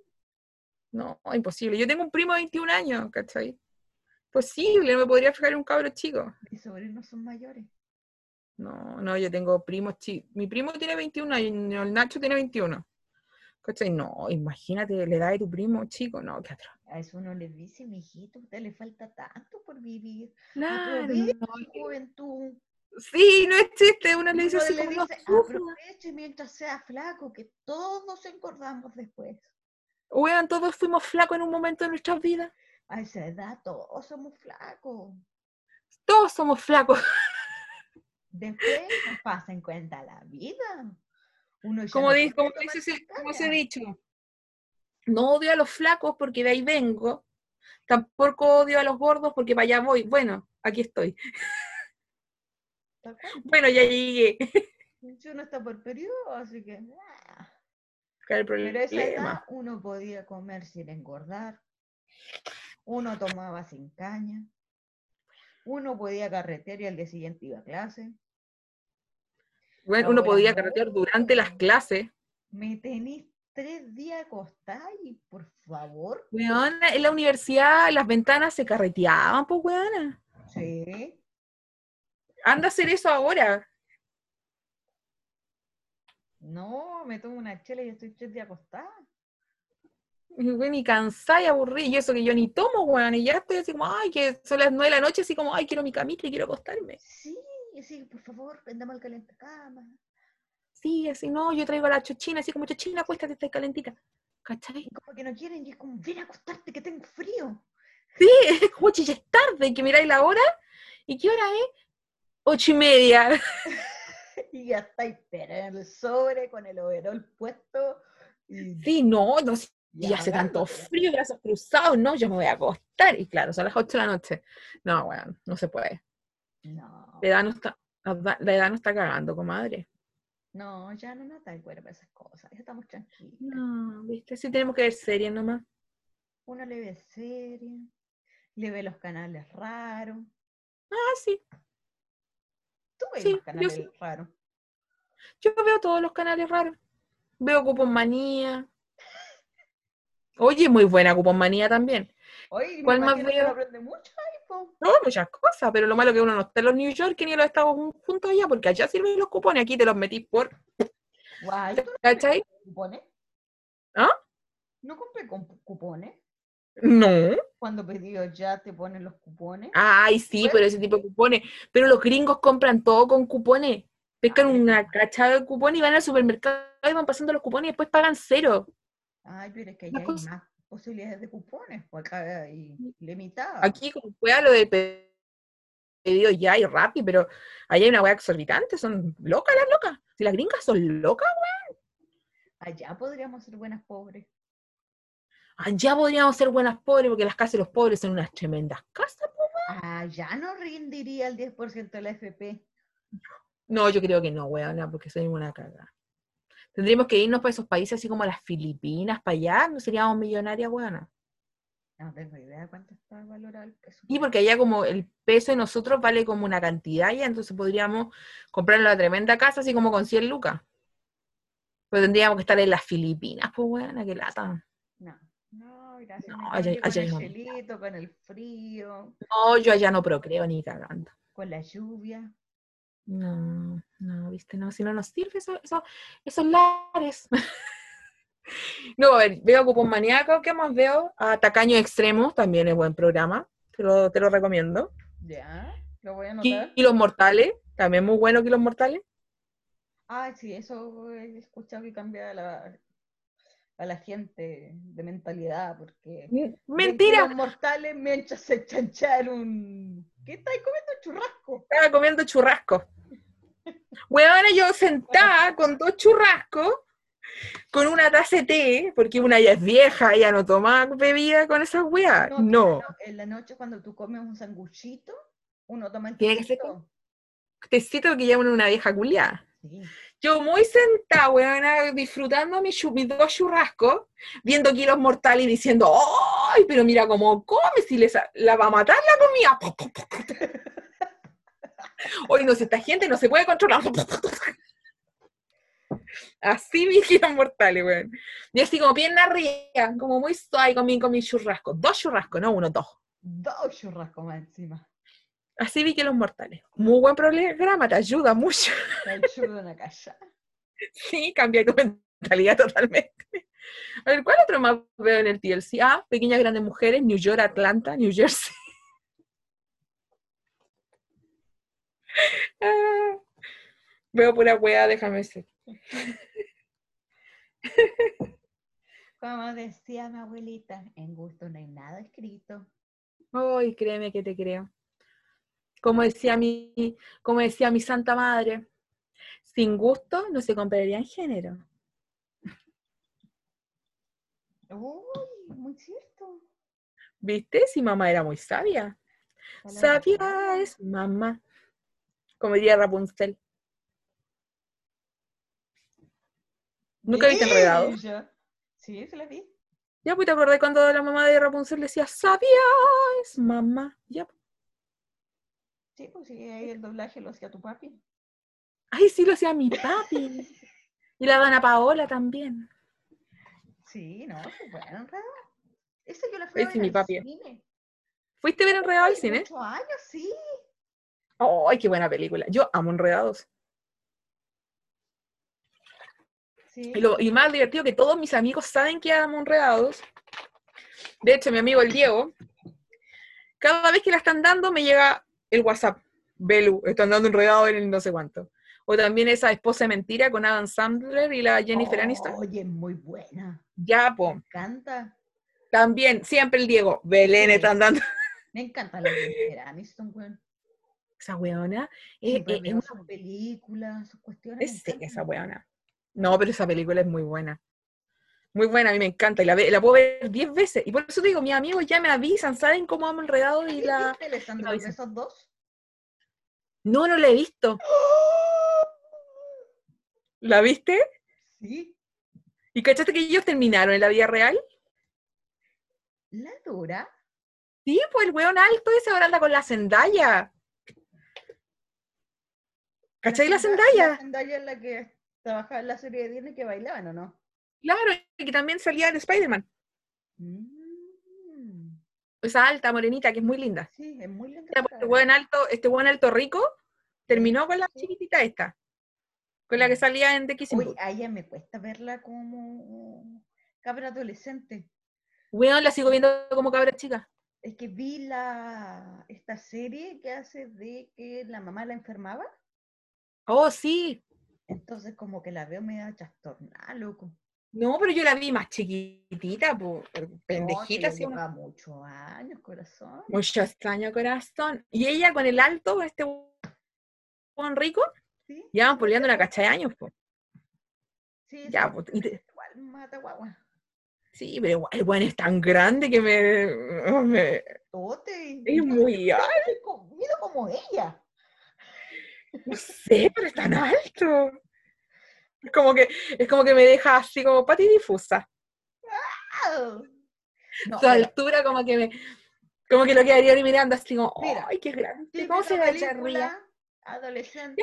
No, imposible. Yo tengo un primo de 21 años, ¿cachai? Posible, no me podría fijar en un cabro chico. Mis sobrinos son mayores. No, no, yo tengo primos chicos. Mi primo tiene 21 y el Nacho tiene 21. ¿Cachai? No, imagínate la edad de tu primo chico. No, qué atroz. A eso uno le dice, mijito, a usted le falta tanto por vivir. Claro, no, su juventud. Sí, no es chiste. Uno le dice uno así le como dice, sufra. aproveche mientras sea flaco, que todos engordamos después. Weón, todos fuimos flacos en un momento de nuestras vidas. A esa edad todos somos flacos. Todos somos flacos. Después nos pasa en cuenta la vida. Uno Como, no como, dice como ese caña. dicho. No odio a los flacos porque de ahí vengo. Tampoco odio a los gordos porque para allá voy. Bueno, aquí estoy. Bueno, ya llegué. Uno está por periodo, así que... ah. ¿Cuál es el Pero esa edad uno podía comer sin engordar, uno tomaba sin caña, uno podía carretear y al día siguiente iba a clase. Bueno, uno podía carretear durante las clases. Me tenéis tres días acostada y por favor, Weona, en la universidad las ventanas se carreteaban, pues weona. sí, Anda a hacer eso ahora. no, me tomo una chela y estoy tres días acostada. Y, weón, y cansada y aburrida. Y eso que yo ni tomo, weón. Y ya estoy así como, ay, que son las nueve de la noche, así como, ay, quiero mi camita y quiero acostarme. Sí, así, por favor, prendamos el calentacama. Sí, así, no, yo traigo a la chochina, así como chochina, acuéstate, está calentita. ¿Cachai? Como que no quieren y es como, ven a acostarte que tengo frío. Sí, es como, "Che, ya es tarde, que miráis la hora. ¿Y qué hora es? Ocho y media. Y ya estáis, pero en el sobre con el overol puesto. Y Sí, no, no, y hace tanto frío, brazos cruzados, no, yo me voy a acostar. Y claro, son las ocho de la noche. No, weón, no se puede. No, La edad no está, la edad- no está cagando, comadre. no, ya no nos da el cuerpo esas cosas, ya estamos tranquilos. No, viste, sí tenemos que ver series nomás. Uno le ve serie, le ve los canales raros. Ah, sí. Tú ves Sí, yo canales raros. Yo veo todos los canales raros. Veo Cupón Manía. Oye, muy buena Cupón Manía también. Oye, ¿Cuál más veo? uno aprende mucho ahí, po. No, muchas cosas, pero lo malo es que uno no está en los New York ni en los Estados Juntos allá, porque allá sirven los cupones, aquí te los metís por. Guay, ¿tú no ¿Cachai? cupones? ¿Ah? No compré con cupones. No. Cuando pedido ya te ponen los cupones. Ay, sí, pero ese tipo de cupones. Pero los gringos compran todo con cupones. Pescan Ay, una cachada de cupones y van al supermercado y van pasando los cupones y después pagan cero. Ay, pero es que allá hay cosa- más posibilidades de cupones, pues acá hay limitadas. Aquí, como fuera lo del pe- pedido ya y rápido, pero allá hay una weá exorbitante, son locas las locas. Si las gringas son locas, Allá podríamos ser buenas pobres. Allá podríamos ser buenas pobres, porque las casas de los pobres son unas tremendas casas. po. Allá no rendiría el 10% de la FP. No, yo creo que no, weona, porque soy una caga. Tendríamos que irnos para esos países así como las Filipinas, para allá, no seríamos millonarias, weona. No tengo idea de cuánto está valorado el peso. Y porque allá como el peso de nosotros vale como una cantidad ya, entonces podríamos comprar la tremenda casa así como con 100 lucas. Pero tendríamos que estar en las Filipinas, pues weona, qué lata. No, allá- con allá el con el frío, No, yo allá no procreo ni cagando. con la lluvia. No, no, viste, no, si no nos sirve eso, eso, esos lares. No, a ver, veo Cupón Maníaco, ¿qué más veo? A Tacaños Extremos, también es buen programa, te lo, te lo recomiendo. Ya, lo voy a anotar. Kilos Mortales, también muy bueno Kilos Mortales. Ah, sí, eso he escuchado que cambia la, a la gente de mentalidad, porque... Mentira, Los mortales me echas a chanchar un... ¿Qué estáis comiendo churrasco? estaba comiendo churrasco. Weona, yo sentada con dos churrascos, con una taza de té, porque una ya es vieja, ya no toma bebida con esas weas. No, En la noche cuando tú comes un sanguchito, uno toma el Tiene que ser tecito. tecito que ya uno una vieja culiada. Sí. Yo muy sentada, weona, disfrutando mis, mis dos churrascos, viendo kilos mortales y diciendo, ¡ay! Pero mira cómo come, si les, la va a matar la comida. Hoy no sé, esta gente no se puede controlar. Así mis kilos mortales, weón. Y así como pierna arriba, como muy suave con mi, con mi churrasco. Dos churrascos, no uno, dos. Dos churrascos más encima. Así vi que los mortales. Muy buen programa, te ayuda mucho. Te ayudan a callar. Sí, cambia tu mentalidad totalmente. A ver, ¿cuál otro más veo en el TLC? Ah, Pequeñas Grandes Mujeres, New York, Atlanta, New Jersey. Ah, veo pura weá, déjame decir. Como decía mi abuelita, en gusto no hay nada escrito. Ay, créeme que te creo. Como decía mi, como decía mi santa madre, sin gusto no se compraría en género. Uy, muy cierto. ¿Viste? Si mamá era muy sabia. Palabra Sabia es mamá. Como diría Rapunzel. ¿Nunca viste enredados? Bella. Sí, se la vi. Ya, pues te acordé cuando la mamá de Rapunzel le decía, sabia es mamá. Ya. pues. Sí, pues sí, ahí el doblaje lo hacía tu papi. Ay, sí, lo hacía mi papi. Y la Dana Paola también. Sí, no, sí, bueno, enredado. Esa yo la fui a ver mi al papi. cine. ¿Fuiste a ver Enredado al cine? Muchos años, sí. ¡Ay, qué buena película! Yo amo Enredados. sí. Y, lo, y más divertido que todos mis amigos saben que amo Enredados. De hecho, mi amigo el Diego, cada vez que la están dando me llega el WhatsApp. Belu, están dando Enredados en el no sé cuánto. O también esa esposa de mentira con Adam Sandler y la Jennifer Aniston. Oye, muy buena. Ya, po. Me encanta. También, siempre el Diego. Belén Sí. están dando. Me encanta la Jennifer Aniston, weón. Esa weona. eh, eh, es, sus películas, sus cuestiones. es esa weona. No, pero esa película es muy buena. Muy buena, a mí me encanta. Y la, la puedo ver 10 veces. Y por eso te digo, mis amigos ya me avisan, saben cómo amo enredado y ¿Sí la. Alessandra de esos dos? No, no la he visto. ¿La viste? Sí. ¿Y cachaste que ellos terminaron en la vida real? La dura. Sí, pues el weón alto ese ahora anda con la Zendaya. ¿Cachai la Zenda- Zendaya? La Zendaya es la que trabajaba en la serie de Disney que bailaban, ¿o no? Claro, y que también salía en Spider-Man. Mm, Esa alta, morenita, que es muy linda. Sí, es muy linda. Este buen alto, este buen alto rico terminó con la sí. chiquitita esta. Con la que salía en The Kissing Booth. a ella me cuesta verla como cabra adolescente. Weón, la sigo viendo como cabra chica. Es que vi la esta serie que hace de que la mamá la enfermaba, Oh, sí. entonces como que la veo media trastornada, loco. No, pero yo la vi más chiquitita, po, pendejita, no, muchos años, corazón. mucho extraño corazón. Y ella con el alto, este buen rico, ¿Sí? llevan peleando una cacha de años, po. Sí, Ya, sí, y te- igual mata guagua. Sí, pero igual, el weón es tan grande que me, me- Tote. es muy alto. Mido como ella. No sé, pero es tan alto. Es como que, es como que me deja así como pati difusa. No, Su altura como que me, como que lo quedaría mirando así como, Mira, ¡ay, qué grande! ¿Cómo se va a echar? Adolescente.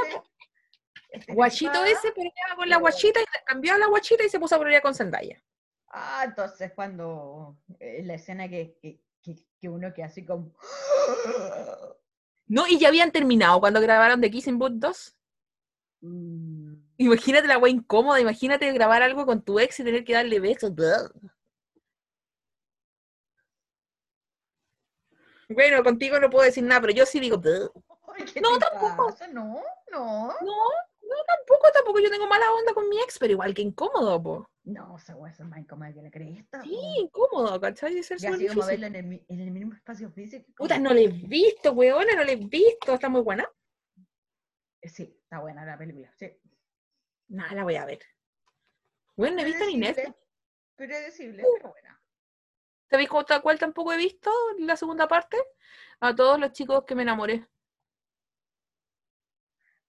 Guachito ese, pero ya con la guachita, y cambió a la guachita y se puso a pololear con Zendaya. Ah, entonces cuando eh, la escena que, que, que, que uno que así como... No, y ya habían terminado cuando grabaron The Kissing Booth 2. Mm, Imagínate la wea incómoda, imagínate grabar algo con tu ex y tener que darle besos. Bueno, contigo no puedo decir nada, pero yo sí digo. blah. ay, ¿qué No, tampoco. pasa? No, no. No, no, tampoco, tampoco. Yo tengo mala onda con mi ex, pero igual que incómodo, po. No, esa weá es más incómoda que la cresta. Sí, po. incómodo, ¿cachai? Es como difícil. verla en el, en el mismo espacio físico. Puta, no le he visto, weona, no le he visto. Está muy buena. Eh, Sí, está buena la película, sí. Nada, la voy a ver. Bueno, no he visto ni Netflix. Predecible, Uh. pero buena. ¿Sabéis cuál tampoco he visto? La segunda parte. A todos los chicos que me enamoré.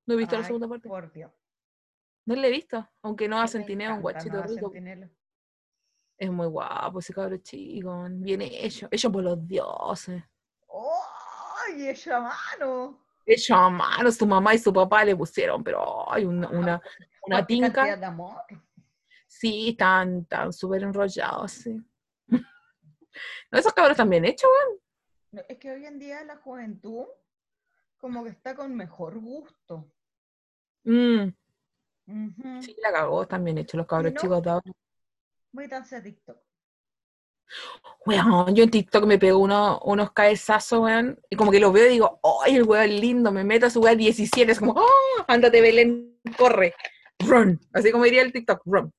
No he visto la segunda parte. Por Dios. No la he visto. Aunque no a Centineo, un guachito Nueva rico. Es muy guapo ese cabro chico. Bien hecho. Hecho por los dioses. ¡Ay, esa mano! Hecho a mano. Su mamá y su papá le pusieron, pero ay, una, una, una Cuánta tinca. de amor. Sí, están, súper enrollados, sí. No, esos cabros están bien hechos, weón. No, Es que hoy en día la juventud como que está con mejor gusto. Mm, sí, la cagó, están bien hechos los cabros no? chicos de ahora. Métanse a TikTok. Weón, yo en TikTok me pego uno- unos cabezazos, weón, y como que los veo y digo, ¡ay, el weón lindo! Me meto a su weón 17, es como, ¡oh! Ándate, Belén, corre, run. Así como diría el TikTok, run.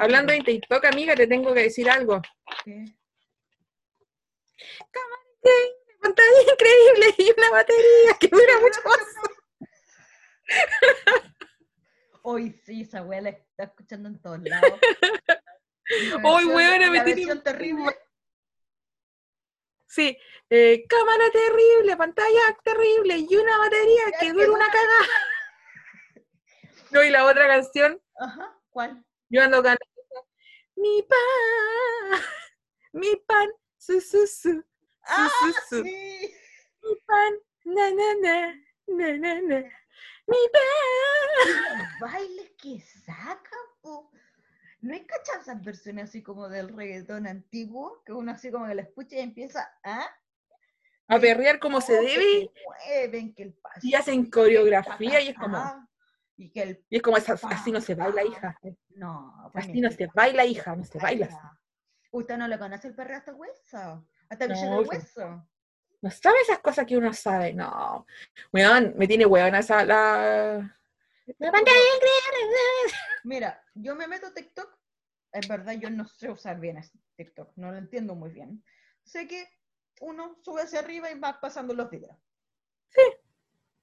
Hablando de TikTok, amiga, te tengo que decir algo. que- Pantalla increíble y una batería que dura mucho más. Hoy sí, esa weá la está escuchando en todos lados. Hoy, weona, me tiene terrible. Sí, eh, cámara terrible, pantalla terrible y una batería Ya, que dura una cagada. No, y la otra canción, Ajá, ¿cuál? yo ando cantando. Mi pan, mi pan, su, su, su, ¡Ah, su, su, su. sí! Mi pan, na, na, na, na, na, na. Mi pan. Los bailes que sacan, po. ¿No hay cachado esas versiones así como del reggaetón antiguo? Que uno así como que lo escucha y empieza a... A perrear como se debe mueven, que el paso. y hacen coreografía y es como, Y que el... y es como esa- así no se baila, hija. No, Así no se baila, hija, no se baila. así. Usted no le conoce el perreo hasta el hueso. Hasta que No, el hueso. No sabe esas cosas que uno sabe, no. Weón, me tiene weón esa la. La. Mira, yo me meto a TikTok. Es verdad, yo no sé usar bien este TikTok. No lo entiendo muy bien. Sé que uno sube hacia arriba y va pasando los videos. Sí.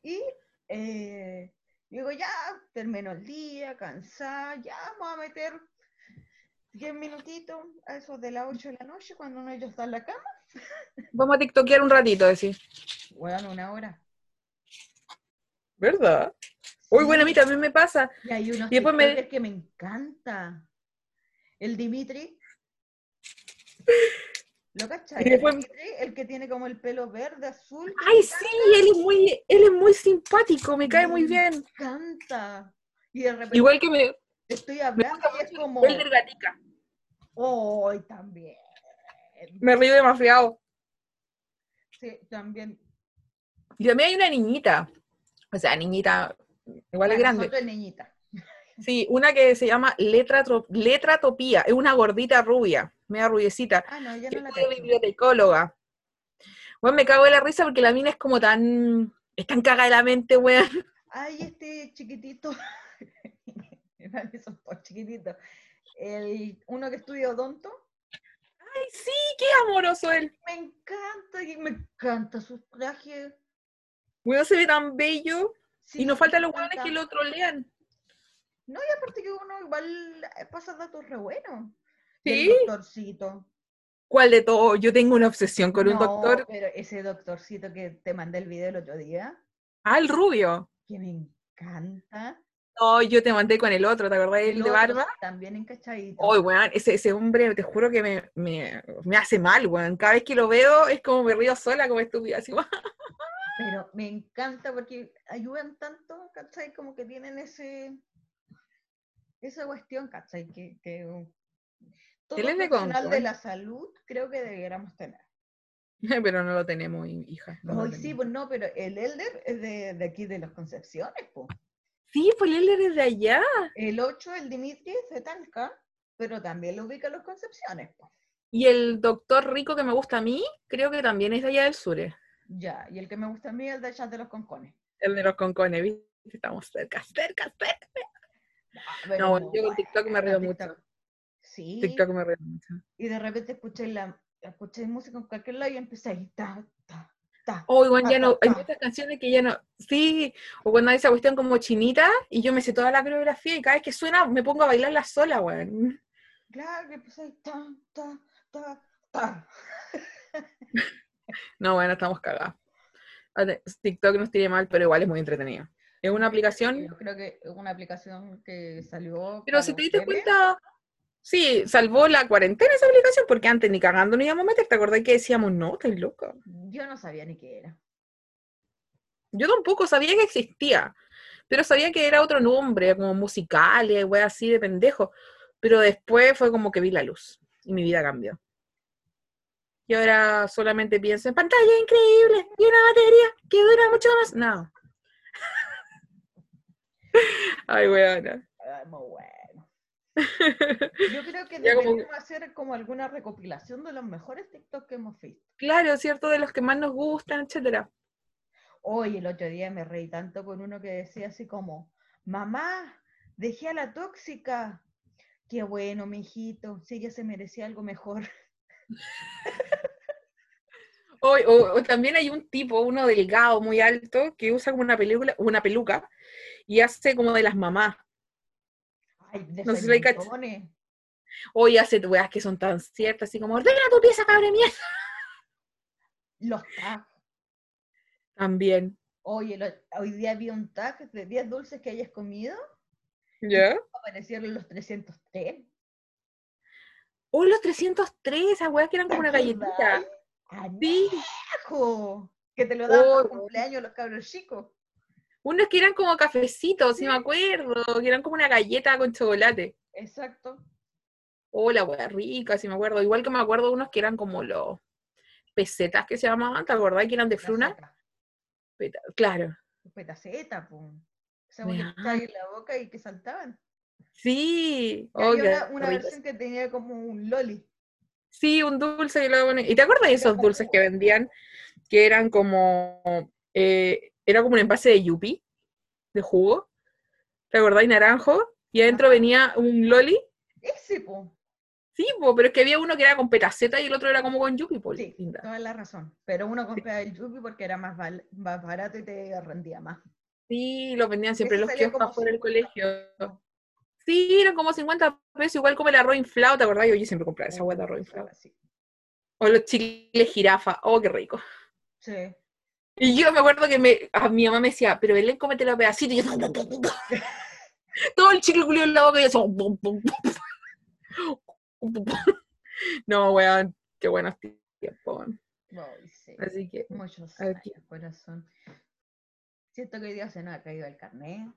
Y eh, digo, ya, termino el día, cansada, ya vamos a meter 10 minutitos a eso de las 8 de la noche cuando uno ya está en la cama. Vamos a tiktokear un ratito, decir. Bueno, una hora. ¿Verdad? Uy, bueno, a mí también me pasa. Y hay unos Y después me- que me encanta. El Dimitri. ¿Lo cachai? Después- El Dimitri, el que tiene como el pelo verde, azul. Ay, me sí, él es muy, él es muy simpático, me cae muy bien. encanta. Y de repente Igual que me, estoy hablando y es como. el gatica. ¡Ay, también! Me río demasiado. Sí, también. Y también hay una niñita. O sea, niñita, igual es grande. nosotros es niñita. Sí, una que se llama Letra, Letra Topía. Es una gordita rubia, media rubiecita. Ah, no, ya que no la es cacho. bibliotecóloga. Bueno, me cago de la risa porque la mina es como tan. Es tan caga de la mente, weón. Ay, este chiquitito. Son todos chiquititos. El, uno que estudia odonto. Ay, sí, qué amoroso él. Me encanta, me encanta sus trajes. Weón se ve tan bello. Sí, y nos faltan los me weones que lo trolean. No, y aparte que uno igual pasa datos re buenos. ¿Sí? El doctorcito. ¿Cuál de todo? Yo tengo una obsesión con un doctor. Pero ese doctorcito que te mandé el video el otro día. Ah, el rubio. que me encanta. No, yo te mandé con el otro, ¿te acordás? El, El de barba. También encachadito. Oye, weón, ese, ese hombre, te juro que me, me, me hace mal, weón. Cada vez que lo veo es como me río sola, como estúpida, así, Pero me encanta porque ayudan tanto, ¿cachai? Como que tienen ese esa cuestión, ¿cachai? Que, que todo Él es de la salud creo que debiéramos tener. pero no lo tenemos, hi- hija. no Hoy sí, pues no, pero el Elder es de, de aquí de las Concepciones, pues. Sí, pues él es de allá. El 8, el Dimitri, es de Talca, pero también lo ubica en las Concepciones, pues. Y el doctor rico que me gusta a mí, creo que también es de allá del sur. Ya, y el que me gusta a mí es el de allá de los Concones. El de los concones, ¿viste? Estamos cerca, cerca, cerca. Pero No, muy yo con TikTok me río TikTok. mucho. Sí, TikTok me río mucho. y de repente escuché, la, escuché música en cualquier lado y empecé ahí, ta, ta, ta. Oh, igual ya no, ta, hay muchas canciones que ya no, sí, o cuando hay esa cuestión como chinita y yo me sé toda la coreografía y cada vez que suena me pongo a bailarla sola, weón. Claro, que empecé ahí, ta, ta, ta, ta. No, bueno, estamos cagados. TikTok nos tiene mal, pero igual es muy entretenido. Es una aplicación, Yo creo que es una aplicación que salió. pero si te diste cuenta, sí, salvó la cuarentena esa aplicación, porque antes ni cagando no íbamos a meter, ¿te acordás que decíamos, no, estás loca? Yo no sabía ni qué era. Yo tampoco sabía que existía, pero sabía que era otro nombre, como musicales, wey, así de pendejo. Pero después fue como que vi la luz y mi vida cambió. Y ahora solamente pienso en pantalla increíble y una batería que dura mucho más. No. Ay, weona. Muy bueno. Yo creo que Ya como- deberíamos hacer como alguna recopilación de los mejores TikTok que hemos visto. claro, cierto, de los que más nos gustan, etcétera. Hoy, el otro día me reí tanto con uno que decía así como, mamá, dejé a la tóxica. Qué bueno, mijito, si ella se merecía algo mejor. O, o- o también hay un tipo, uno delgado, muy alto, que usa como una película, una peluca y hace como de las mamás. Ay, de No sé si hay. Hoy hace weas que son tan ciertas, así como, ordena tu pieza, cabre mierda. Los tags. También. Oye, lo- hoy día vi un tag de 10 dulces que hayas comido. ¿Ya? Aparecieron los 303. Oh, los 303, esas weas que eran como una ¿Te galletita. ¡Añejo! Que te lo daban Oh, por cumpleaños los cabros chicos. Unos que eran como cafecitos, sí me acuerdo, que eran como una galleta con chocolate. Exacto. Oh, la wea rica, sí me acuerdo. Igual que me acuerdo unos que eran como los pesetas que se llamaban, ¿te acordás que eran de fruna? Peta- Claro. Petaceta. Esa que da- echabas en la boca y que saltaban. Sí. Y había una, una versión que tenía como un loli. Sí, un dulce lo ponen- ¿Y te acuerdas de esos dulces que vendían? Que eran como. eh, era como un envase de yupi, de jugo. ¿Te acordás? Y naranjo. Y adentro Ajá. venía un loli. Ese, po. Sí, po, pero es que había uno que era con petaceta y el otro era como con yupi, po, Sí, linda. toda la razón. Pero uno compraba el Yupi porque era más, val- más barato y te rendía más. Sí, los vendían siempre Ese los kioscos como afuera del 50 colegio. Sí, eran como 50 pesos, igual como el arroz inflado, ¿te acordás? Yo, yo siempre compraba esa hueá de arroz inflado. Sí. O los chicles jirafa, oh, qué rico. Sí. Y yo me acuerdo que me, a mi mamá me decía, pero Belén, cómete los pedacitos. Y yo, todo el chicle culiado en la boca y yo. No, weón, qué buenos tiempos. sí. Así que, Muchos años, corazón. Siento que hoy día se nos ha caído el carnet,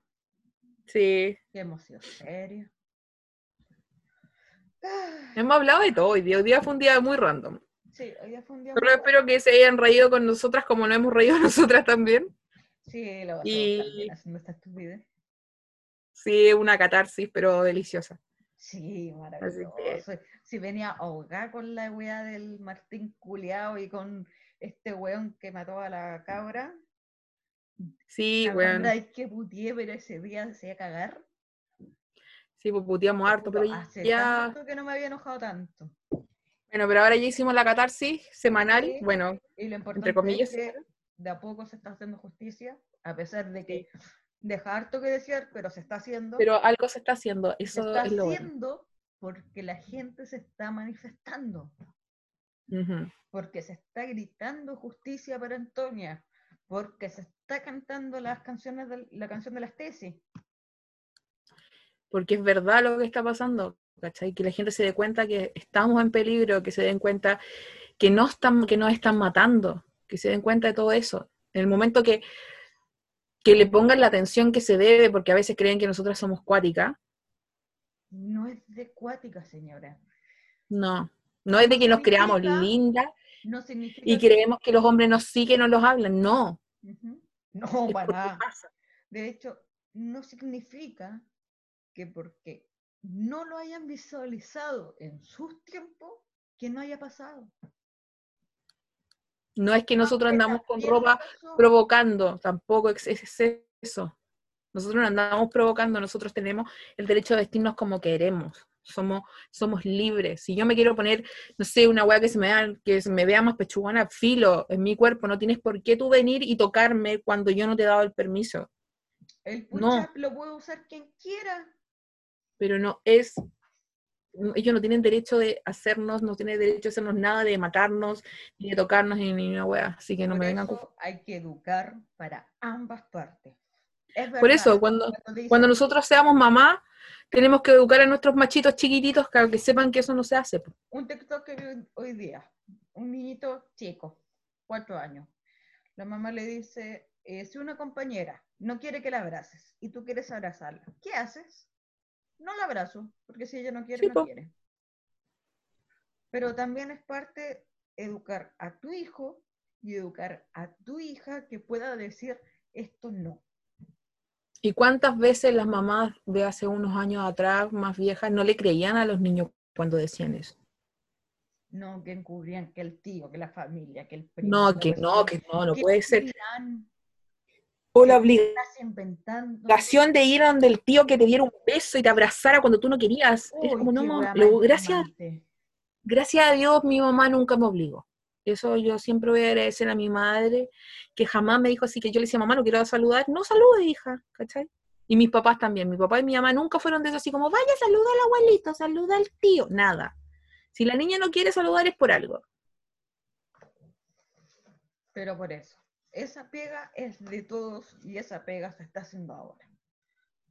sí, que hemos sido serios. Hemos hablado de todo hoy día. Hoy día fue un día muy random. Sí, hoy día fue un día Solo muy espero que se hayan reído con nosotras como nos hemos reído nosotras también. Sí, lo Y- haciendo esta estupidez. Sí, una catarsis, pero deliciosa. Sí, que- maravilloso. Si venía ahogada con la weá del Martín Culeado y con este weón que mató a la cabra. Sí, weón. verdad es que putié, pero ese día se iba a cagar. Sí, pues puteamos harto, pero Hace ya. tanto que no me había enojado tanto. Bueno, pero ahora ya hicimos la catarsis semanal. Sí. Bueno, Y lo importante comillas, es que de a poco se está haciendo justicia, a pesar de que deja harto que decir, pero se está haciendo. pero algo se está haciendo. se Eso está es lo bueno. haciendo porque la gente se está manifestando, porque se está gritando justicia para Antonia, porque se está cantando las canciones de, la canción de las tesis. Porque es verdad lo que está pasando, ¿cachai? Que la gente se dé cuenta que estamos en peligro, que se den cuenta que no están, que nos están matando, que se den cuenta de todo eso. En el momento que, que le pongan la atención que se debe, porque a veces creen que nosotras somos cuáticas. No es de cuática, señora. No, no es de que nos creamos lindas no y creemos que los hombres nos sí que no los hablan, no. No, para nada. De hecho, no significa que porque no lo hayan visualizado en sus tiempos, que no haya pasado. No es que nosotros andamos con ropa provocando, tampoco es, eso. Nosotros no andamos provocando, nosotros tenemos el derecho de vestirnos como queremos. Somos, somos libres. Si yo me quiero poner, no sé, una weá que se me vea, que se me vea más pechugona, filo en mi cuerpo, no tienes por qué tú venir y tocarme cuando yo no te he dado el permiso. El push lo puede usar quien quiera. Pero no es ellos no tienen derecho de hacernos, no tienen derecho a hacernos nada, de matarnos, ni de tocarnos, ni, ni una wea. Así que no me vengan. Hay que educar para ambas partes. Por eso, cuando, cuando, nosotros seamos mamá, tenemos que educar a nuestros machitos chiquititos para que sepan que eso no se hace. Un TikTok que vi hoy día, un niñito chico, cuatro años. La mamá le dice, eh, si una compañera no quiere que la abraces y tú quieres abrazarla, ¿qué haces? no la abrazo, porque si ella no quiere, no quiere. Pero también es parte educar a tu hijo y educar a tu hija que pueda decir esto no. ¿Y cuántas veces las mamás de hace unos años atrás, más viejas, no le creían a los niños cuando decían eso? No, que encubrían que el tío, que la familia, que el primo. No, que no, que no, no puede ser o la obligación de ir donde el tío que te diera un beso y te abrazara cuando tú no querías. es como, no, gracias, gracias a Dios mi mamá nunca me obligó. Eso yo siempre voy a agradecer a mi madre, que jamás me dijo así, que yo le decía, mamá, no quiero saludar. No salude, hija, ¿cachai? Y mis papás también. Mi papá y mi mamá nunca fueron de eso así como, vaya, saluda al abuelito, saluda al tío. Nada. Si la niña no quiere saludar es por algo. Pero por eso esa pega es de todos y esa pega se está haciendo ahora.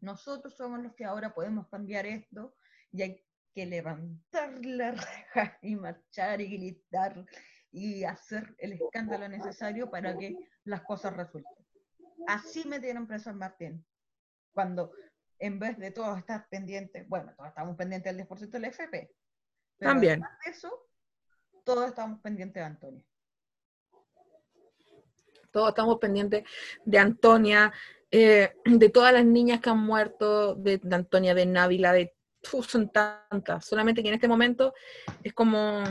Nosotros somos los que ahora podemos cambiar esto y hay que levantar la reja y marchar y gritar y hacer el escándalo necesario para que las cosas resulten. Así me dieron preso en Martín. Cuando en vez de todos estar pendientes, bueno, todos estamos pendientes del 10% del FP. También. De eso, todos estamos pendientes de Antonio todos estamos pendientes de Antonia, eh, de todas las niñas que han muerto, de, Antonia, de Návila, de son tantas, solamente que en este momento es como...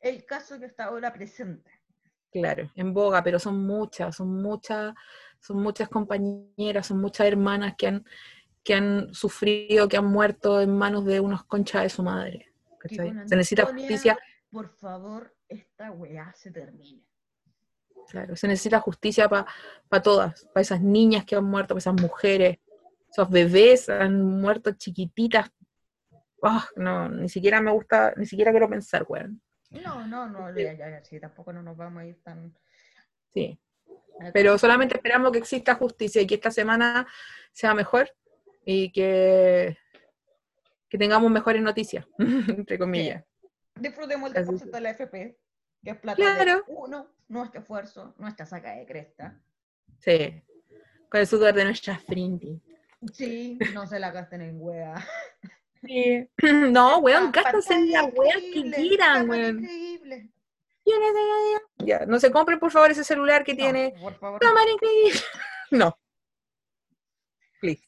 El caso que está ahora presente. Claro, en boga, pero son muchas, son muchas, son muchas compañeras, son muchas hermanas que han, que han sufrido, que han muerto en manos de unos conchas de su madre. Se necesita justicia. Por favor, esta weá se termine. Claro, se necesita justicia para todas, para esas niñas que han muerto, para esas mujeres, esos bebés han muerto chiquititas. Ah, no, ni siquiera me gusta, ni siquiera quiero pensar, weón. No, no, no, ya, ya, sí, tampoco no nos vamos a ir tan... Sí, pero solamente esperamos que exista justicia y que esta semana sea mejor y que, que tengamos mejores noticias, entre comillas. Disfrutemos el 10% de la FP, que es plata de uno nuestro esfuerzo, nuestra saca de cresta. Sí, con el sudor de nuestra frente. Sí, no se la gasten en wea. Sí. No, weón, gástense en la wea que quieran, weón. Increíble. Ya, no se compren por favor ese celular que tiene cámara increíble. no. Please.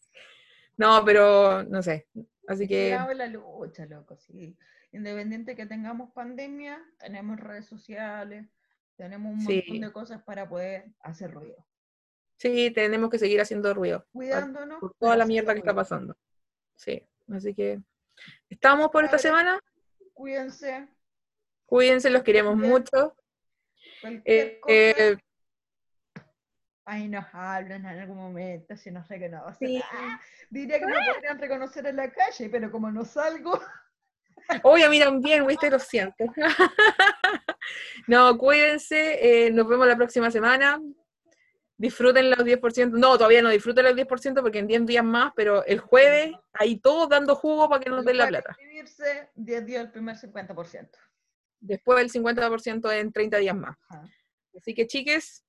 No, pero no sé. Así que. la lucha, loco, sí. Independiente que tengamos pandemia, tenemos redes sociales, tenemos un montón de cosas para poder hacer ruido. Sí, tenemos que seguir haciendo ruido. Cuidándonos. Por toda la mierda que está pasando. Sí, así que estamos por esta semana. Cuídense. Cuídense, los queremos mucho. Eh, eh, ahí nos hablan en algún momento, si no sé qué no. Sí. diría que me podrían reconocer en la calle, pero como no salgo. Oye, a mí también, viste, lo siento. no, cuídense, eh, nos vemos la próxima semana. Disfruten los 10%. No, todavía no disfruten los 10% porque en 10 días más, pero el jueves, ahí todos dando jugo para que nos den la plata. Inscribirse 10 días el primer 50%. Después el 50% en 30 días más. Ajá. Así que, chiques,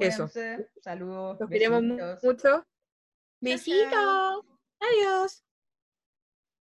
Eso. Cuídense, Saludos. los queremos mucho. Besitos. Adiós.